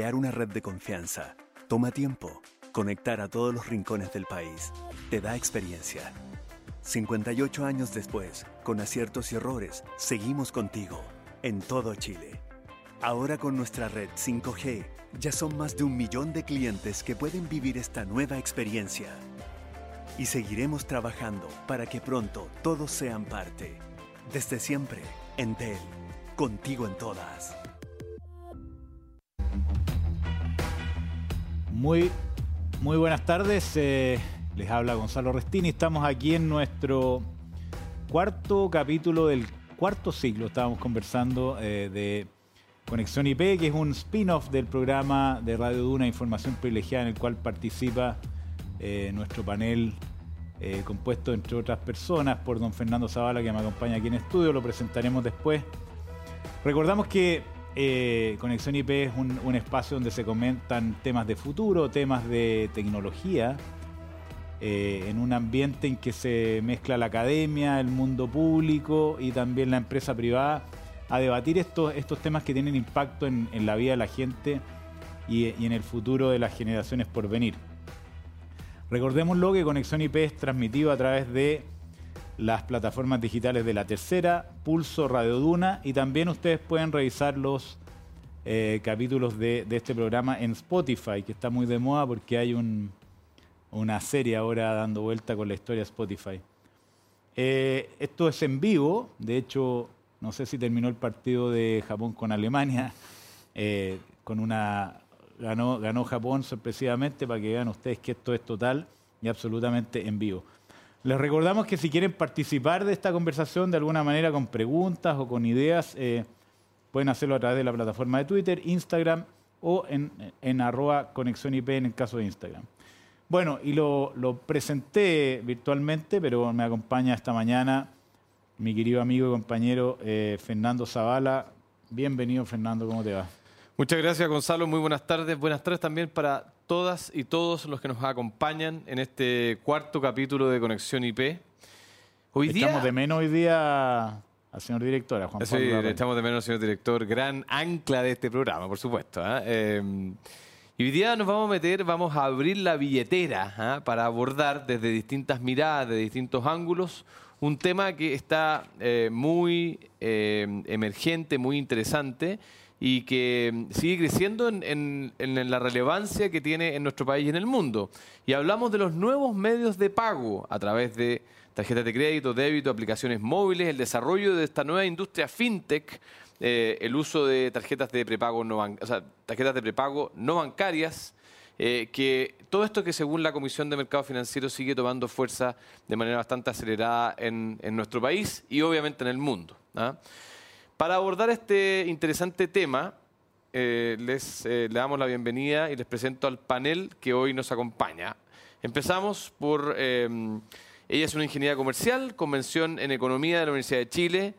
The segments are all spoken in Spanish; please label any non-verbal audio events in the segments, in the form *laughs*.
Crear una red de confianza toma tiempo. Conectar a todos los rincones del país te da experiencia. 58 años después, con aciertos y errores, seguimos contigo en todo Chile. Ahora con nuestra red 5G, ya son más de un millón de clientes que pueden vivir esta nueva experiencia. Y seguiremos trabajando para que pronto todos sean parte. Desde siempre, Entel, contigo en todas. Muy, muy buenas tardes. eh, les habla Gonzalo Restini. Estamos aquí en nuestro cuarto capítulo del cuarto ciclo. Estábamos conversando eh, de Conexión IP, que es un spin-off del programa de Radio Duna Información Privilegiada, en el cual participa eh, nuestro panel compuesto, entre otras personas, por don Fernando Zavala, que me acompaña aquí en estudio. Lo presentaremos después. Recordamos que eh, Conexión IP es un, espacio donde se comentan temas de futuro, temas de tecnología, eh, en un ambiente en que se mezcla la academia, el mundo público y también la empresa privada a debatir estos, estos temas que tienen impacto en, en la vida de la gente y, y en el futuro de las generaciones por venir. Recordémoslo que Conexión IP es transmitido a través de las plataformas digitales de La Tercera, Pulso, Radio Duna y también ustedes pueden revisar los eh, capítulos de, este programa en Spotify, que está muy de moda porque hay un- una serie ahora dando vuelta con la historia de Spotify. Eh, esto es en vivo, de hecho, no sé si terminó el partido de Japón con Alemania, eh, con una ganó, ganó Japón sorpresivamente para que vean ustedes que esto es total y absolutamente en vivo. Les recordamos que si quieren participar de esta conversación de alguna manera con preguntas o con ideas, eh, pueden hacerlo a través de la plataforma de Twitter, Instagram o en, en arroba conexión IP en el caso de Instagram. Bueno, y lo, presenté virtualmente, pero me acompaña esta mañana mi querido amigo y compañero eh, Fernando Zavala. Bienvenido, Fernando, ¿cómo te va? Muchas gracias, Gonzalo. Muy buenas tardes. Buenas tardes también para todas y todos los que nos acompañan en este cuarto capítulo de Conexión IP. Hoy día. Estamos de menos hoy día al señor director, a Juan Sí, Pablo le echamos de menos, señor director. Gran ancla de este programa, por supuesto. ¿ah? Eh, y hoy día nos vamos a meter, vamos a abrir la billetera ¿ah? para abordar desde distintas miradas, de distintos ángulos, un tema que está eh, muy eh, emergente, muy interesante y que sigue creciendo en, la relevancia que tiene en nuestro país y en el mundo. Y hablamos de los nuevos medios de pago a través de tarjetas de crédito, débito, aplicaciones móviles, el desarrollo de esta nueva industria fintech, eh, el uso de tarjetas de prepago no, o de prepago no bancarias, eh, que todo esto que según la Comisión de Mercado Financiero sigue tomando fuerza de manera bastante acelerada en, en nuestro país y obviamente en el mundo. ¿ah? Para abordar este interesante tema, eh, les eh, le damos la bienvenida y les presento al panel que hoy nos acompaña. Empezamos por, eh, ella es una ingeniera comercial, convención en economía de la Universidad de Chile,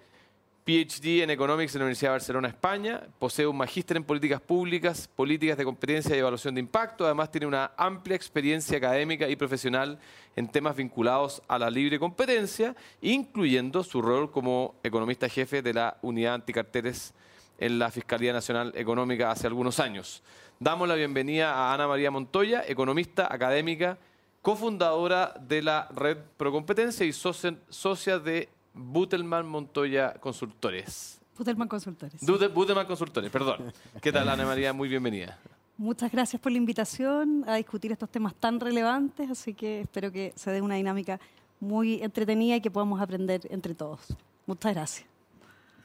PhD en Economics de la Universidad de Barcelona, España. Posee un magíster en políticas públicas, políticas de competencia y evaluación de impacto. Además, tiene una amplia experiencia académica y profesional en temas vinculados a la libre competencia, incluyendo su rol como economista jefe de la Unidad Anticarteles en la Fiscalía Nacional Económica hace algunos años. Damos la bienvenida a Ana María Montoya, economista académica, cofundadora de la Red Procompetencia y socia de Butelman Montoya Consultores. Putelman Consultores. Dute- Butelman Consultores, perdón. ¿Qué tal, Ana María? Muy bienvenida. Muchas gracias por la invitación a discutir estos temas tan relevantes, así que espero que se dé una dinámica muy entretenida y que podamos aprender entre todos. Muchas gracias.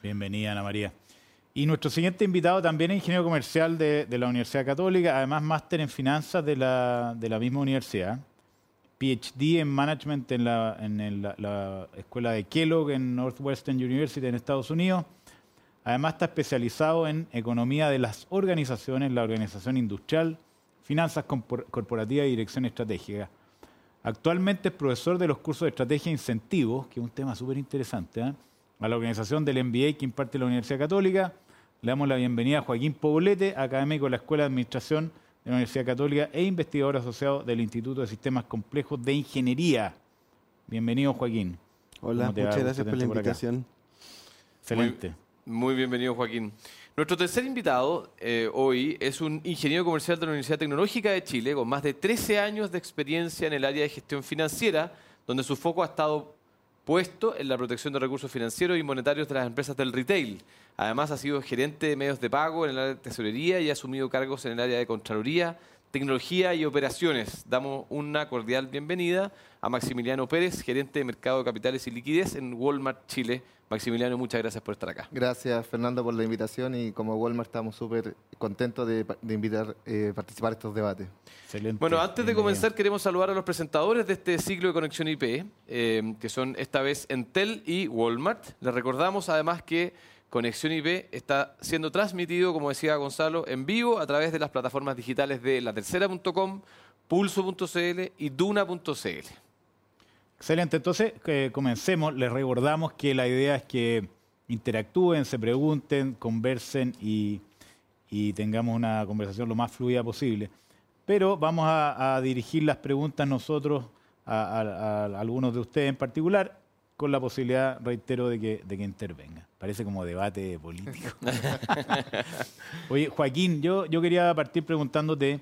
Bienvenida, Ana María. Y nuestro siguiente invitado también es ingeniero comercial de, de la Universidad Católica, además máster en finanzas de la, de la misma universidad, PhD en management en, la, en el- la, la escuela de Kellogg en Northwestern University en Estados Unidos. Además está especializado en economía de las organizaciones, la organización industrial, finanzas corporativas y dirección estratégica. Actualmente es profesor de los cursos de estrategia e incentivos, que es un tema súper interesante, ¿eh? a la organización del MBA que imparte la Universidad Católica. Le damos la bienvenida a Joaquín Poblete, académico de la Escuela de Administración de la Universidad Católica e investigador asociado del Instituto de Sistemas Complejos de Ingeniería. Bienvenido, Joaquín. Hola, muchas gracias por la por invitación. Excelente. Muy bienvenido, Joaquín. Nuestro tercer invitado eh, hoy es un ingeniero comercial de la Universidad Tecnológica de Chile con más de 13 años de experiencia en el área de gestión financiera, donde su foco ha estado puesto en la protección de recursos financieros y monetarios de las empresas del retail. Además, ha sido gerente de medios de pago en el área de tesorería y ha asumido cargos en el área de Contraloría, tecnología y operaciones. Damos una cordial bienvenida a Maximiliano Pérez, gerente de mercado de capitales y liquidez en Walmart Chile. Maximiliano, muchas gracias por estar acá. Gracias, Fernando, por la invitación y como Walmart estamos súper contentos de, de invitar eh, participar a estos debates. Excelente. Bueno, antes de comenzar queremos saludar a los presentadores de este ciclo de conexión IP, eh, que son esta vez Entel y Walmart. Les recordamos además que Conexión IP está siendo transmitido, como decía Gonzalo, en vivo a través de las plataformas digitales de latercera.com, pulso.cl y duna.cl. Excelente, entonces eh, comencemos. Les recordamos que la idea es que interactúen, se pregunten, conversen y, tengamos una conversación lo más fluida posible. Pero vamos a, dirigir las preguntas nosotros a, algunos de ustedes en particular, con la posibilidad, reitero, de que, de que intervenga. Parece como debate político. *laughs* *laughs* Oye, Joaquín, yo, yo quería partir preguntándote.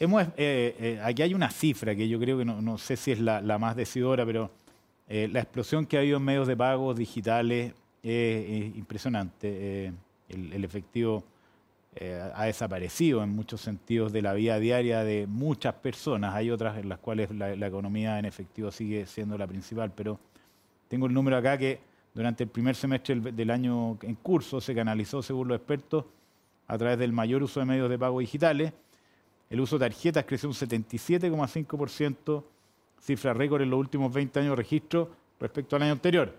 Hemos, eh, eh, aquí hay una cifra que yo creo que no, no sé si es la, la más decidora, pero eh, la explosión que ha habido en medios de pago digitales es, es impresionante. El, el efectivo ha desaparecido en muchos sentidos de la vida diaria de muchas personas. Hay otras en las cuales la, la economía en efectivo sigue siendo la principal, pero tengo el número acá que durante el primer semestre del, año en curso se canalizó, según los expertos, a través del mayor uso de medios de pago digitales. El uso de tarjetas creció un 77,5%, cifra récord en los últimos 20 años de registro respecto al año anterior.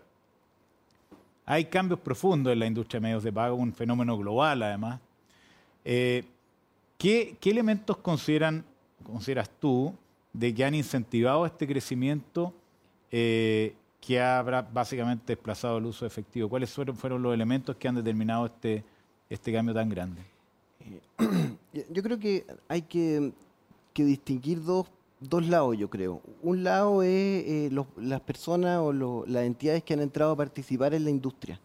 Hay cambios profundos en la industria de medios de pago, un fenómeno global además. Eh, ¿qué, qué elementos consideran, consideras tú de que han incentivado este crecimiento eh, que ha bra- básicamente desplazado el uso efectivo? ¿Cuáles fueron, fueron los elementos que han determinado este, este cambio tan grande? *clears throat* Yo- Yo creo que hay que, que distinguir dos, dos lados, yo creo. Un lado es eh, los- las personas o lo- las entidades que han entrado a participar en la industria,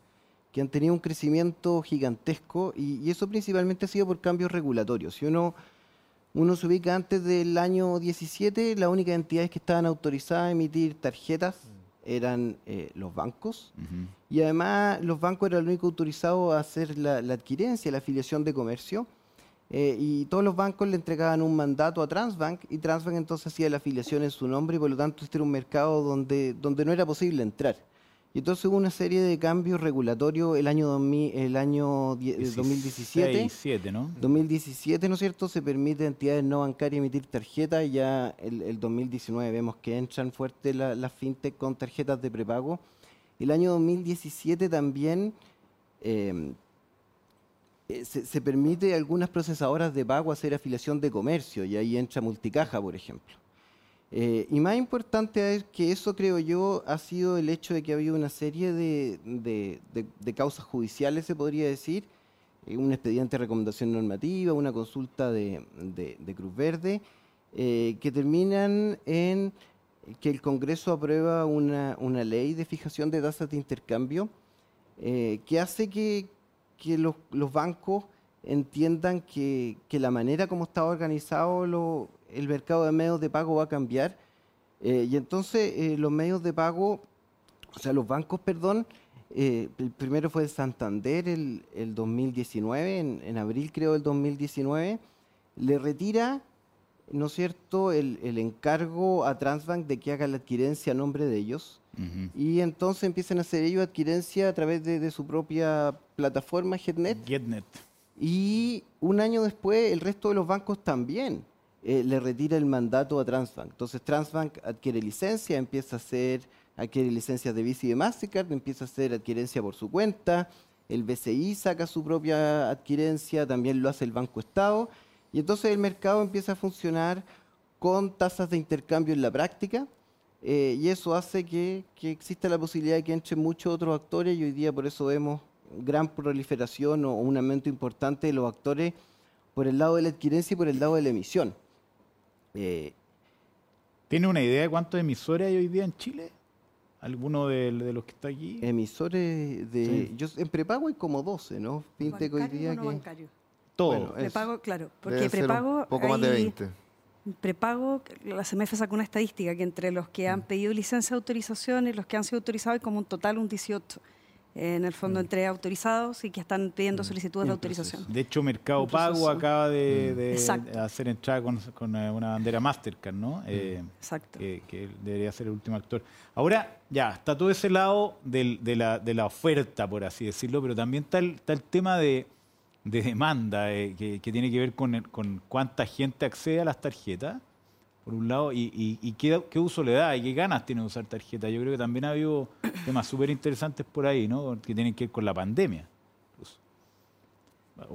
que han tenido un crecimiento gigantesco y, y eso principalmente ha sido por cambios regulatorios. Si uno, uno se ubica antes del año 17, las únicas entidades que estaban autorizadas a emitir tarjetas eran eh, los bancos. Y además los bancos eran los únicos autorizados a hacer la, la adquirencia, la afiliación de comercio. eh, y todos los bancos le entregaban un mandato a Transbank y Transbank entonces hacía la afiliación en su nombre y por lo tanto este era un mercado donde, donde no era posible entrar. Y entonces hubo una serie de cambios regulatorios el año, 2000 el año die- eh, 2017. 17, ¿no? 2017, ¿no es cierto? Se permite a entidades no bancarias emitir tarjetas ya el, el 2019 vemos que entran fuerte la- las fintech con tarjetas de prepago. El año 2017 también eh, eh, se, se permite a algunas procesadoras de pago hacer afiliación de comercio y ahí entra multicaja, por ejemplo. Eh, y más importante es que eso, creo yo, ha sido el hecho de que ha habido una serie de, de- causas judiciales, se podría decir, eh, un expediente de recomendación normativa, una consulta de, Cruz Verde, eh, que terminan en que el Congreso aprueba una, una ley de fijación de tasas de intercambio que hace que, que los, los bancos entiendan que, que la manera como está organizado lo- el mercado de medios de pago va a cambiar. eh, y entonces eh, los medios de pago, o sea, los bancos, perdón, eh, el primero fue Santander el, el 2019, en, en abril creo del 2019, le retira, ¿no es cierto?, el, el encargo a Transbank de que haga la adquirencia a nombre de ellos. Y entonces empiezan a hacer ellos adquirencia a través de, de su propia plataforma Getnet. GetNet. Y un año después el resto de los bancos también eh, le retira el mandato a Transbank. Entonces Transbank adquiere licencia, empieza a hacer, adquiere licencias de Visa y de Mastercard, empieza a hacer adquirencia por su cuenta. El BCI saca su propia adquirencia, también lo hace el Banco Estado. Y entonces el mercado empieza a funcionar con tasas de intercambio en la práctica. eh, y eso hace que, que exista la posibilidad de que entren muchos otros actores y hoy día por eso vemos gran proliferación o un aumento importante de los actores por el lado de la adquirencia y por el lado de la emisión. Eh, ¿Tiene una idea de cuántos emisores hay hoy día en Chile? ¿Alguno de, de los que está aquí? Emisores de... Sí. Yo, en prepago hay como 12, ¿no? Fintech hoy ¿Bancario día o no que... bancario? Todo. bueno, eso. Prepago, claro, porque Debe ser un prepago. poco más de hay- 20. Prepago, la CMF sacó una estadística que entre los que Mm. han pedido licencia de autorización y los que han sido autorizados hay como un total un 18. En el Mm. fondo, entre autorizados y que están pidiendo solicitudes de autorización. De hecho, Mercado. Pago acaba de, de Exacto. hacer entrada con, con, eh, una bandera Mastercard, ¿no? Eh, Exacto. que, que debería ser el último actor. Ahora, ya, está todo ese lado del- de, la, de la oferta, por así decirlo, pero también está el, está el tema de, de demanda, eh, que, que tiene que ver con, el- con cuánta gente accede a las tarjetas, por un lado, y, y- y qué, qué uso le da y qué ganas tiene de usar tarjeta. Yo creo que también ha habido temas súper interesantes por ahí, ¿no? Que tienen que ver con la pandemia. incluso.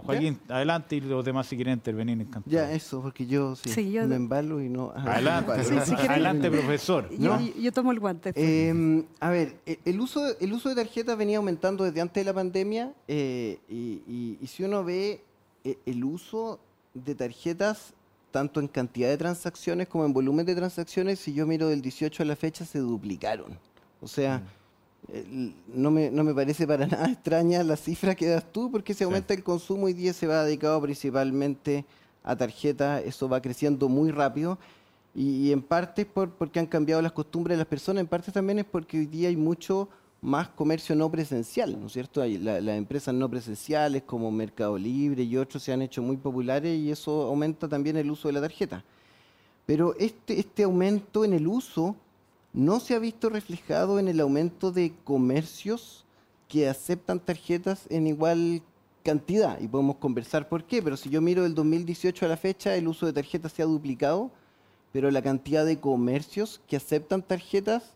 Joaquín, adelante y los demás si quieren intervenir, encantado. Ya, eso, porque yo, sí, Sí, yo- me embalo y no... ah, Adelante, Sí, adelante, profesor. Yo, ¿no? yo- yo tomo el guante. Eh, a ver, e- el uso, el uso de tarjetas venía aumentando desde antes de la pandemia eh, y, y- y si uno ve eh, el uso de tarjetas tanto en cantidad de transacciones como en volumen de transacciones, si yo miro del 18 a la fecha, se duplicaron. O sea, el- no, me, no me parece para *laughs* nada extraña la cifra que das tú, porque si aumenta el consumo hoy día se va dedicado principalmente a tarjetas, eso va creciendo muy rápido. Y, y en parte es por, porque han cambiado las costumbres de las personas, en parte también es porque hoy día hay mucho más comercio no presencial, ¿no es cierto? Las empresas no presenciales como Mercado Libre y otros se han hecho muy populares y eso aumenta también el uso de la tarjeta. Pero este, este aumento en el uso no se ha visto reflejado en el aumento de comercios que aceptan tarjetas en igual cantidad. Y podemos conversar por qué, pero si yo miro del 2018 a la fecha, el uso de tarjetas se ha duplicado, pero la cantidad de comercios que aceptan tarjetas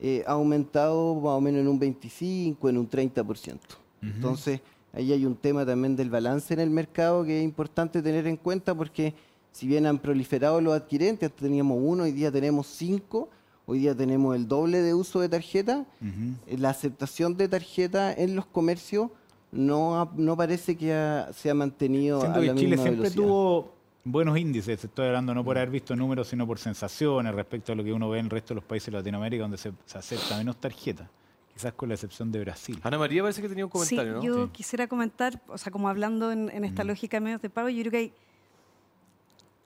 eh, ha aumentado más o menos en un 25, en un 30%. Entonces, ahí hay un tema también del balance en el mercado que es importante tener en cuenta porque si bien han proliferado los adquirentes, antes teníamos uno, hoy día tenemos cinco, hoy día tenemos el doble de uso de tarjeta, eh, la aceptación de tarjeta en los comercios no, no parece que ha- se ha mantenido Siendo a la que Chile misma siempre velocidad. tuvo buenos índices, estoy hablando no por haber visto números, sino por sensaciones respecto a lo que uno ve en el resto de los países de Latinoamérica donde se, se acepta menos tarjetas, quizás con la excepción de Brasil. Ana María parece que tenía un comentario, sí, ¿no? yo Sí. quisiera comentar, o sea, como hablando en, en esta lógica de medios de pago, yo creo que hay,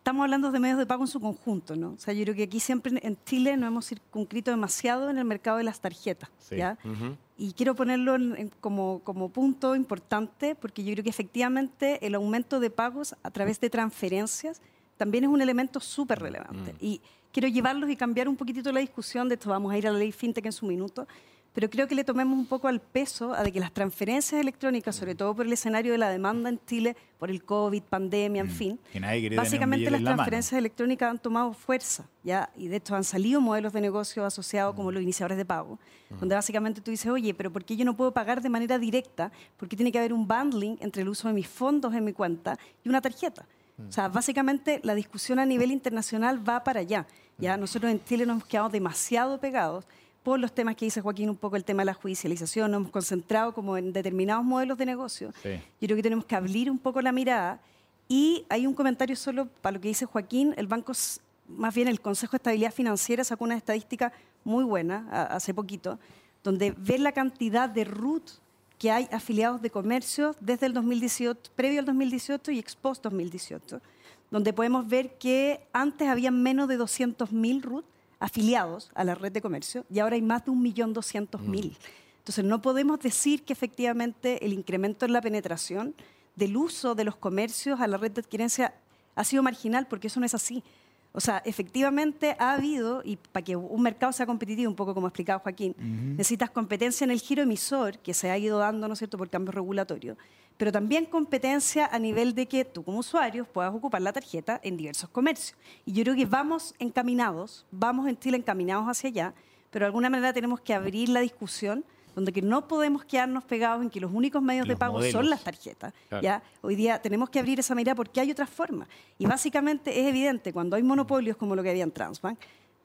estamos hablando de medios de pago en su conjunto, ¿no? O sea, yo creo que aquí siempre en- Chile nos hemos circunscrito demasiado en el mercado de las tarjetas, Sí. ¿ya? Ujú. Y quiero ponerlo en- en como, como punto importante porque yo creo que efectivamente el aumento de pagos a través de transferencias también es un elemento súper relevante. Y quiero llevarlos y cambiar un poquitito la discusión, de esto vamos a ir a la ley fintech en su minuto, pero creo que le tomemos un poco al peso a de que las transferencias electrónicas, sobre todo por el escenario de la demanda en Chile, por el COVID, pandemia, en fin, Que nadie quiere tener un Básicamente las mano. transferencias electrónicas han tomado fuerza, ¿ya? Y de hecho han salido modelos de negocio asociados como los iniciadores de pago, donde básicamente tú dices, oye, pero ¿por qué yo no puedo pagar de manera directa? Porque tiene que haber un bundling entre el uso de mis fondos en mi cuenta y una tarjeta. O sea, básicamente la discusión a nivel internacional va para allá. Ya nosotros en Chile nos hemos quedado demasiado pegados por los temas que dice Joaquín, un poco el tema de la judicialización, nos hemos concentrado como en determinados modelos de negocio. Sí. Yo creo que tenemos que abrir un poco la mirada. Y hay un comentario solo para lo que dice Joaquín. El banco, más bien el Consejo de Estabilidad Financiera sacó una estadística muy buena a- hace poquito, donde ve la cantidad de RUT que hay afiliados de comercio desde el 2018, previo al 2018 y ex post 2018, donde podemos ver que antes había menos de 200.000 RUT afiliados a la red de comercio y ahora hay más de 1.200.000. Entonces, no podemos decir que efectivamente el incremento en la penetración del uso de los comercios a la red de adquirencia ha sido marginal, porque eso no es así. O sea, efectivamente ha habido, y para que un mercado sea competitivo, un poco como ha explicado Joaquín, necesitas competencia en el giro emisor, que se ha ido dando, ¿no es cierto?, por cambios regulatorios, pero también competencia a nivel de que tú como usuario puedas ocupar la tarjeta en diversos comercios. Y yo creo que vamos encaminados, vamos en Chile encaminados hacia allá, pero de alguna manera tenemos que abrir la discusión donde que no podemos quedarnos pegados en que los únicos medios de pago modelos. son las tarjetas. Claro. ¿ya? Hoy día tenemos que abrir esa mirada porque hay otras formas. Y básicamente es evidente, cuando hay monopolios como lo que había en Transbank,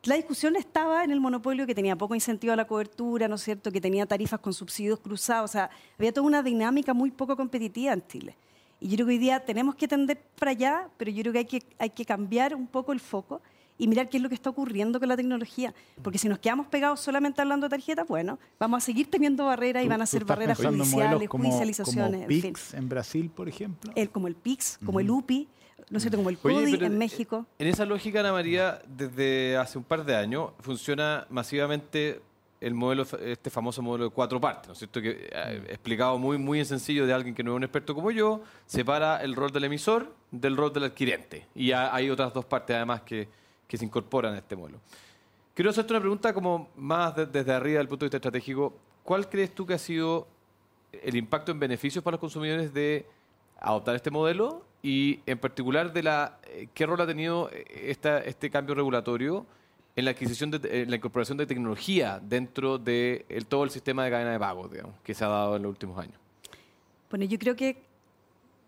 la discusión estaba en el monopolio que tenía poco incentivo a la cobertura, ¿no es cierto? Que tenía tarifas con subsidios cruzados. O sea, había toda una dinámica muy poco competitiva en Chile. Y yo creo que hoy día tenemos que tender para allá, pero yo creo que hay que, hay que cambiar un poco el foco y mirar qué es lo que está ocurriendo con la tecnología. Porque si nos quedamos pegados solamente hablando de tarjetas, bueno, vamos a seguir teniendo barreras y van a ser barreras judiciales, judicializaciones. Como PIX en, Brasil, por ejemplo. El, como el PIX, como el UPI, ¿no es cierto? Como el CODI en México. En esa lógica, Ana María, desde hace un par de años funciona masivamente el modelo, este famoso modelo de cuatro partes, ¿no es cierto? Que eh, mm. explicado muy, muy en sencillo de alguien que no es un experto como yo, separa el rol del emisor del rol del adquirente. Y hay otras dos partes además que, que se incorporan a este modelo. Quiero hacerte una pregunta como más desde arriba del punto de vista estratégico. ¿Cuál crees tú que ha sido el impacto en beneficios para los consumidores de adoptar este modelo y en particular de la eh, qué rol ha tenido eh, esta, este cambio regulatorio en la adquisición de la incorporación de tecnología dentro de todo el sistema de cadena de pago que se ha dado en los últimos años? Bueno, yo creo que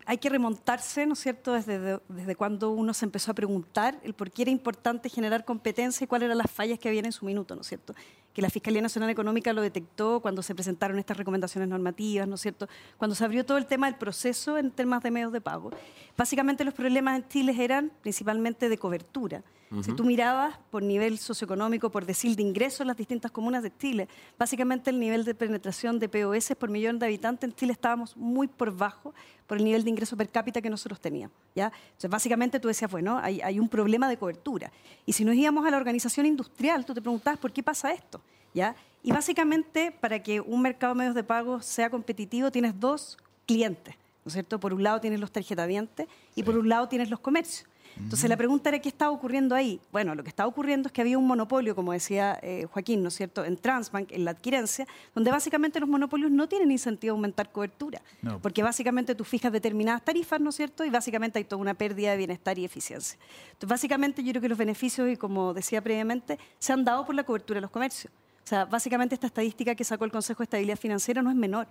hay que remontarse, ¿no es cierto?, desde, desde cuando uno se empezó a preguntar el por qué era importante generar competencia y cuáles eran las fallas que había en su minuto, ¿no es cierto? Que la Fiscalía Nacional Económica lo detectó cuando se presentaron estas recomendaciones normativas, ¿no es cierto? Cuando se abrió todo el tema del proceso en temas de medios de pago. Básicamente los problemas en Chile eran principalmente de cobertura. Si tú mirabas por nivel socioeconómico, por decir de ingresos en las distintas comunas de Chile, básicamente el nivel de penetración de POS por millón de habitantes en Chile estábamos muy por bajo por el nivel de ingreso per cápita que nosotros teníamos. ¿ya? Entonces, básicamente tú decías, bueno, hay, hay un problema de cobertura. Y si nos íbamos a la organización industrial, tú te preguntabas, ¿por qué pasa esto? ¿ya? Y básicamente, para que un mercado de medios de pago sea competitivo, tienes dos clientes. ¿no es cierto? Por un lado tienes los tarjetavientes y por un lado tienes los comercios. Entonces la pregunta era qué estaba ocurriendo ahí. Bueno, lo que estaba ocurriendo es que había un monopolio, como decía eh, Joaquín, ¿no es cierto?, en Transbank, en la adquirencia, donde básicamente los monopolios no tienen incentivo a aumentar cobertura, porque básicamente tú fijas determinadas tarifas, ¿no es cierto?, y básicamente hay toda una pérdida de bienestar y eficiencia. Entonces básicamente yo creo que los beneficios, y como decía previamente, se han dado por la cobertura de los comercios. O sea, básicamente esta estadística que sacó el Consejo de Estabilidad Financiera no es menor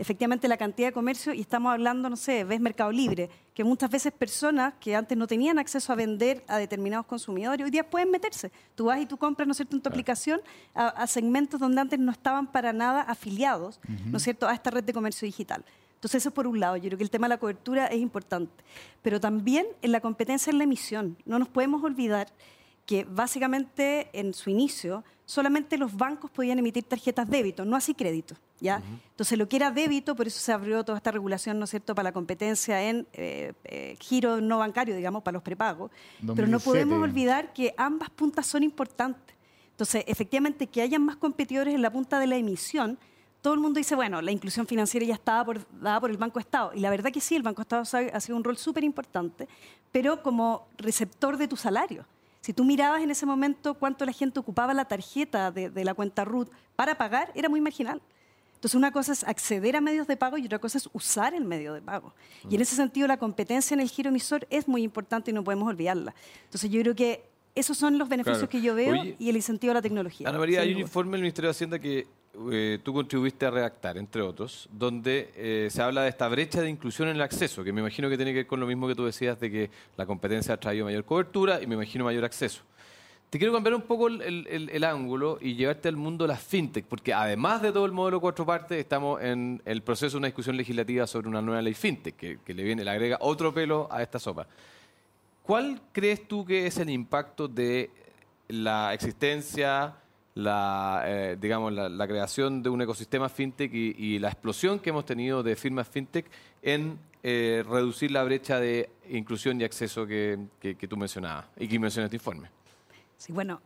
efectivamente la cantidad de comercio, y estamos hablando, no sé, ves Mercado Libre, que muchas veces personas que antes no tenían acceso a vender a determinados consumidores, hoy día pueden meterse. Tú vas y tú compras, ¿no es cierto?, en tu aplicación a, segmentos donde antes no estaban para nada afiliados, ¿no es cierto?, a esta red de comercio digital. Entonces, eso por un lado, yo creo que el tema de la cobertura es importante. Pero también en la competencia en la emisión. No nos podemos olvidar que básicamente en su inicio solamente los bancos podían emitir tarjetas débito, no así crédito. ¿ya? Entonces, lo que era débito, por eso se abrió toda esta regulación, ¿no es cierto?, para la competencia en eh, eh, giro no bancario, digamos, para los prepagos. Pero no podemos olvidar que ambas puntas son importantes. Entonces, efectivamente, que hayan más competidores en la punta de la emisión, todo el mundo dice, bueno, la inclusión financiera ya estaba por, dada por el Banco Estado. Y la verdad que sí, el Banco Estado ha sido un rol súper importante, pero como receptor de tu salario. Si tú mirabas en ese momento cuánto la gente ocupaba la tarjeta de, la cuenta RUT para pagar, era muy marginal. Entonces, una cosa es acceder a medios de pago y otra cosa es usar el medio de pago. Y en ese sentido, la competencia en el giro emisor es muy importante y no podemos olvidarla. Entonces, yo creo que esos son los beneficios que yo veo y el incentivo a la tecnología. Ana María, hay un informe del Ministerio de Hacienda que eh, tú contribuiste a redactar, entre otros, donde eh, se habla de esta brecha de inclusión en el acceso, que me imagino que tiene que ver con lo mismo que tú decías de que la competencia ha traído mayor cobertura y me imagino mayor acceso. Te quiero cambiar un poco el, ángulo y llevarte al mundo de las fintech, porque además de todo el modelo cuatro partes, estamos en el proceso de una discusión legislativa sobre una nueva ley fintech, que, que le viene, le agrega otro pelo a esta sopa. ¿Cuál crees tú que es el impacto de la existencia, la, eh, digamos, la, creación de un ecosistema fintech y, la explosión que hemos tenido de firmas fintech en eh, reducir la brecha de inclusión y acceso que, tú mencionabas y que menciona este informe. Sí, bueno,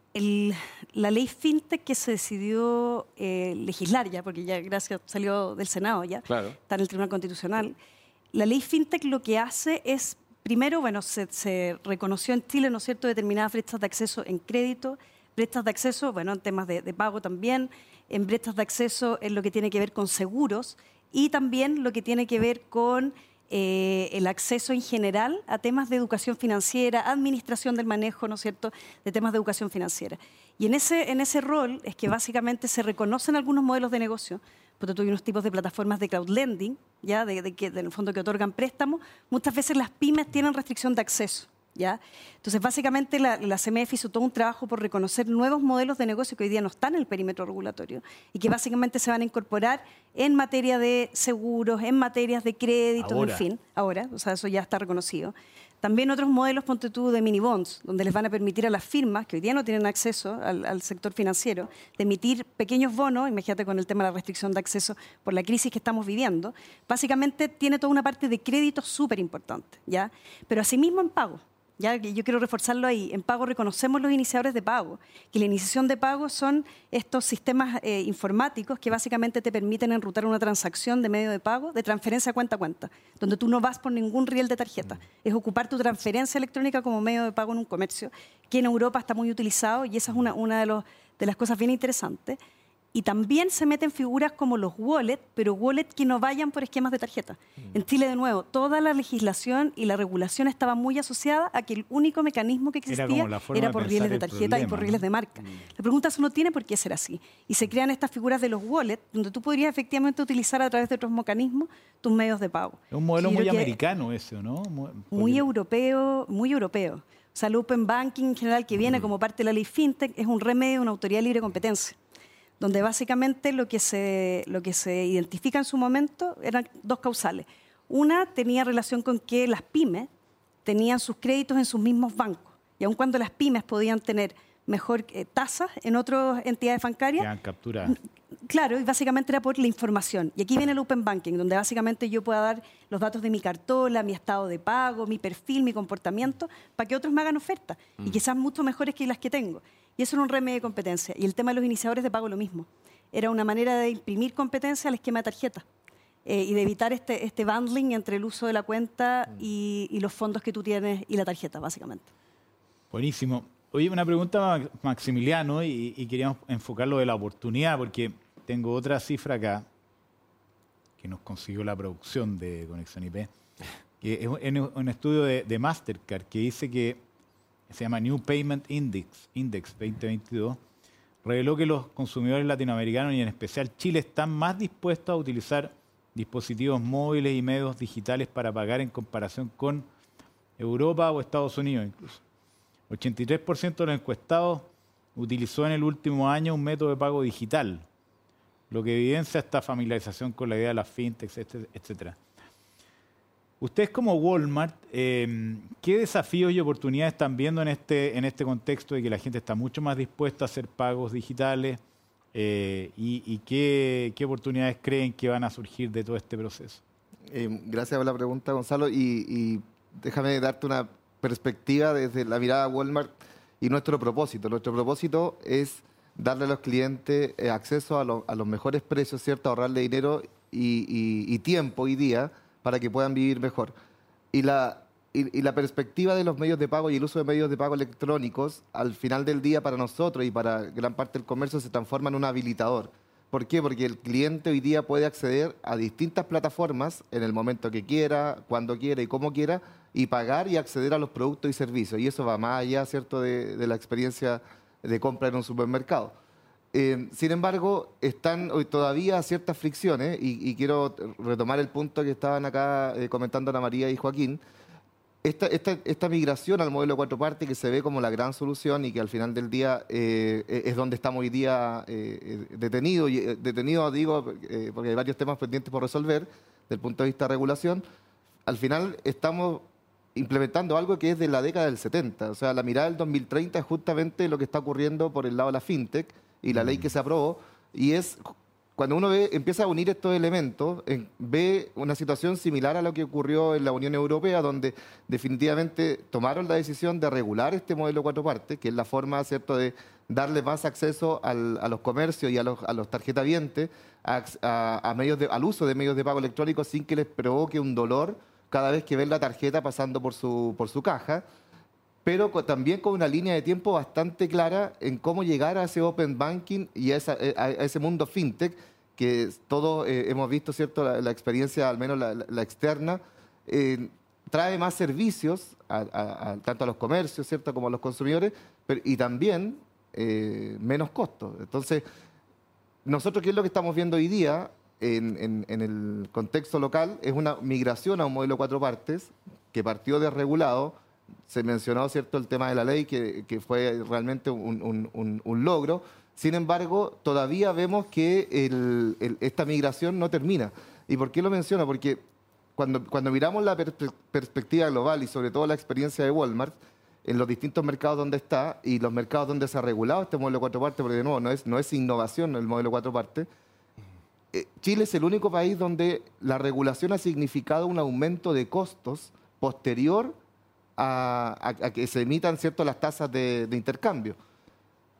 la ley fintech que se decidió eh, legislar ya, porque ya gracias salió del Senado ya, está en el Tribunal Constitucional. La ley fintech lo que hace es, primero, bueno, se, se reconoció en Chile, ¿no es cierto?, determinadas brechas de acceso en crédito, brechas de acceso, bueno, en temas de, pago también, en brechas de acceso en lo que tiene que ver con seguros y también lo que tiene que ver con eh, el acceso en general a temas de educación financiera, administración del manejo, ¿no es cierto?, de temas de educación financiera. Y en ese, en ese rol es que básicamente se reconocen algunos modelos de negocio, porque tú hay unos tipos de plataformas de crowd lending, ya de, que en el fondo que otorgan préstamos, muchas veces las pymes tienen restricción de acceso. ¿Ya? Entonces, básicamente la, la, CMF hizo todo un trabajo por reconocer nuevos modelos de negocio que hoy día no están en el perímetro regulatorio y que básicamente se van a incorporar en materia de seguros, en materias de crédito, en fin, ahora, o sea, eso ya está reconocido. También otros modelos, ponte tú, de mini bonds, donde les van a permitir a las firmas, que hoy día no tienen acceso al, al sector financiero, de emitir pequeños bonos, imagínate con el tema de la restricción de acceso por la crisis que estamos viviendo, básicamente tiene toda una parte de crédito súper importante, ¿ya? Pero asimismo en pago. Ya, yo quiero reforzarlo ahí. En pago reconocemos los iniciadores de pago, que la iniciación de pago son estos sistemas eh, informáticos que básicamente te permiten enrutar una transacción de medio de pago, de transferencia cuenta a cuenta, donde tú no vas por ningún riel de tarjeta. Es ocupar tu transferencia electrónica como medio de pago en un comercio, que en Europa está muy utilizado y esa es una, una de, los, de las cosas bien interesantes. Y también se meten figuras como los wallets, pero wallets que no vayan por esquemas de tarjeta. En Chile, de nuevo, toda la legislación y la regulación estaba muy asociada a que el único mecanismo que existía era, por rieles de tarjeta y por rieles de marca. La pregunta es, no tiene por qué ser así. Y se crean estas figuras de los wallets, donde tú podrías efectivamente utilizar a través de otros mecanismos tus medios de pago. Es un modelo muy americano ese, ¿no? Muy, muy europeo, muy europeo. O sea, el Open Banking en general, que viene como parte de la ley FinTech, es un remedio de una autoridad de libre competencia donde básicamente lo que, se, lo que se identifica en su momento eran dos causales. Una tenía relación con que las pymes tenían sus créditos en sus mismos bancos, y aun cuando las pymes podían tener mejor eh, tasas en otras entidades bancarias. capturar. Claro, y básicamente era por la información. Y aquí viene el Open Banking, donde básicamente yo pueda dar los datos de mi cartola, mi estado de pago, mi perfil, mi comportamiento, para que otros me hagan ofertas, y mm. quizás mucho mejores que las que tengo. Y eso era un remedio de competencia. Y el tema de los iniciadores de pago lo mismo. Era una manera de imprimir competencia al esquema de tarjeta. Eh, y de evitar este, este bundling entre el uso de la cuenta mm. y, los fondos que tú tienes y la tarjeta, básicamente. Buenísimo. Oye, una pregunta, Maximiliano, y, queríamos enfocarlo de la oportunidad, porque tengo otra cifra acá que nos consiguió la producción de Conexión IP, que es un, estudio de Mastercard que dice que se llama New Payment Index, Index 2022, reveló que los consumidores latinoamericanos y en especial Chile están más dispuestos a utilizar dispositivos móviles y medios digitales para pagar en comparación con Europa o Estados Unidos incluso. 83% de los encuestados utilizó en el último año un método de pago digital, lo que evidencia esta familiarización con la idea de las fintechs, etcétera. Ustedes como Walmart, em, ¿qué desafíos y oportunidades están viendo en este, en este contexto de que la gente está mucho más dispuesta a hacer pagos digitales? Eh, y, qué, oportunidades creen que van a surgir de todo este proceso? Em, gracias por la pregunta, Gonzalo. Y, déjame darte una perspectiva desde la mirada Walmart y nuestro propósito. Nuestro propósito es darle a los clientes eh, acceso a, los mejores precios, ¿cierto? Ahorrarle dinero y tiempo hoy día para que puedan vivir mejor. Y la, y, la perspectiva de los medios de pago y el uso de medios de pago electrónicos, al final del día para nosotros y para gran parte del comercio, se transforma en un habilitador. ¿Por qué? Porque el cliente hoy día puede acceder a distintas plataformas en el momento que quiera, cuando quiera y como quiera, y pagar y acceder a los productos y servicios. Y eso va más allá, ¿cierto?, de, de la experiencia de compra en un supermercado. Eh, sin embargo, están hoy todavía ciertas fricciones y, quiero retomar el punto que estaban acá eh, comentando Ana María y Joaquín. Esta, esta, migración al modelo cuatro partes que se ve como la gran solución y que al final del día eh, es donde estamos hoy día detenidos, detenido, digo, porque hay varios temas pendientes por resolver desde el punto de vista de regulación. Al final estamos implementando algo que es de la década del 70. O sea, la mirada del 2030 es justamente lo que está ocurriendo por el lado de la fintech y la ley que se aprobó, y es cuando uno ve, empieza a unir estos elementos, ve una situación similar a lo que ocurrió en la Unión Europea, donde definitivamente tomaron la decisión de regular este modelo cuatro partes, que es la forma ¿cierto? de darle más acceso a los comercios y a los, a los tarjetavientes a, medios al uso de medios de pago electrónicos sin que les provoque un dolor cada vez que ven la tarjeta pasando por su, por su caja pero también con una línea de tiempo bastante clara en cómo llegar a ese open banking y a, eh, ese mundo fintech que todos eh, hemos visto, ¿cierto? La, experiencia, al menos la, externa, eh, trae más servicios tanto a los comercios, ¿cierto? Como a los consumidores, y también menos costos. Entonces, nosotros, ¿qué es lo que estamos viendo hoy día en, en el contexto local? Es una migración a un modelo cuatro partes que partió desregulado, se mencionó cierto el tema de la ley, que, fue realmente un, logro. Sin embargo, todavía vemos que esta migración no termina. ¿Y por qué lo menciono? Porque cuando, cuando miramos la perspe- perspectiva global y sobre todo la experiencia de Walmart, en los distintos mercados donde está y los mercados donde se ha regulado este modelo cuatro partes, porque de nuevo no es, no es innovación el modelo cuatro partes, eh, Chile es el único país donde la regulación ha significado un aumento de costos posterior a, a- a que se emitan cierto, las tasas de, de intercambio.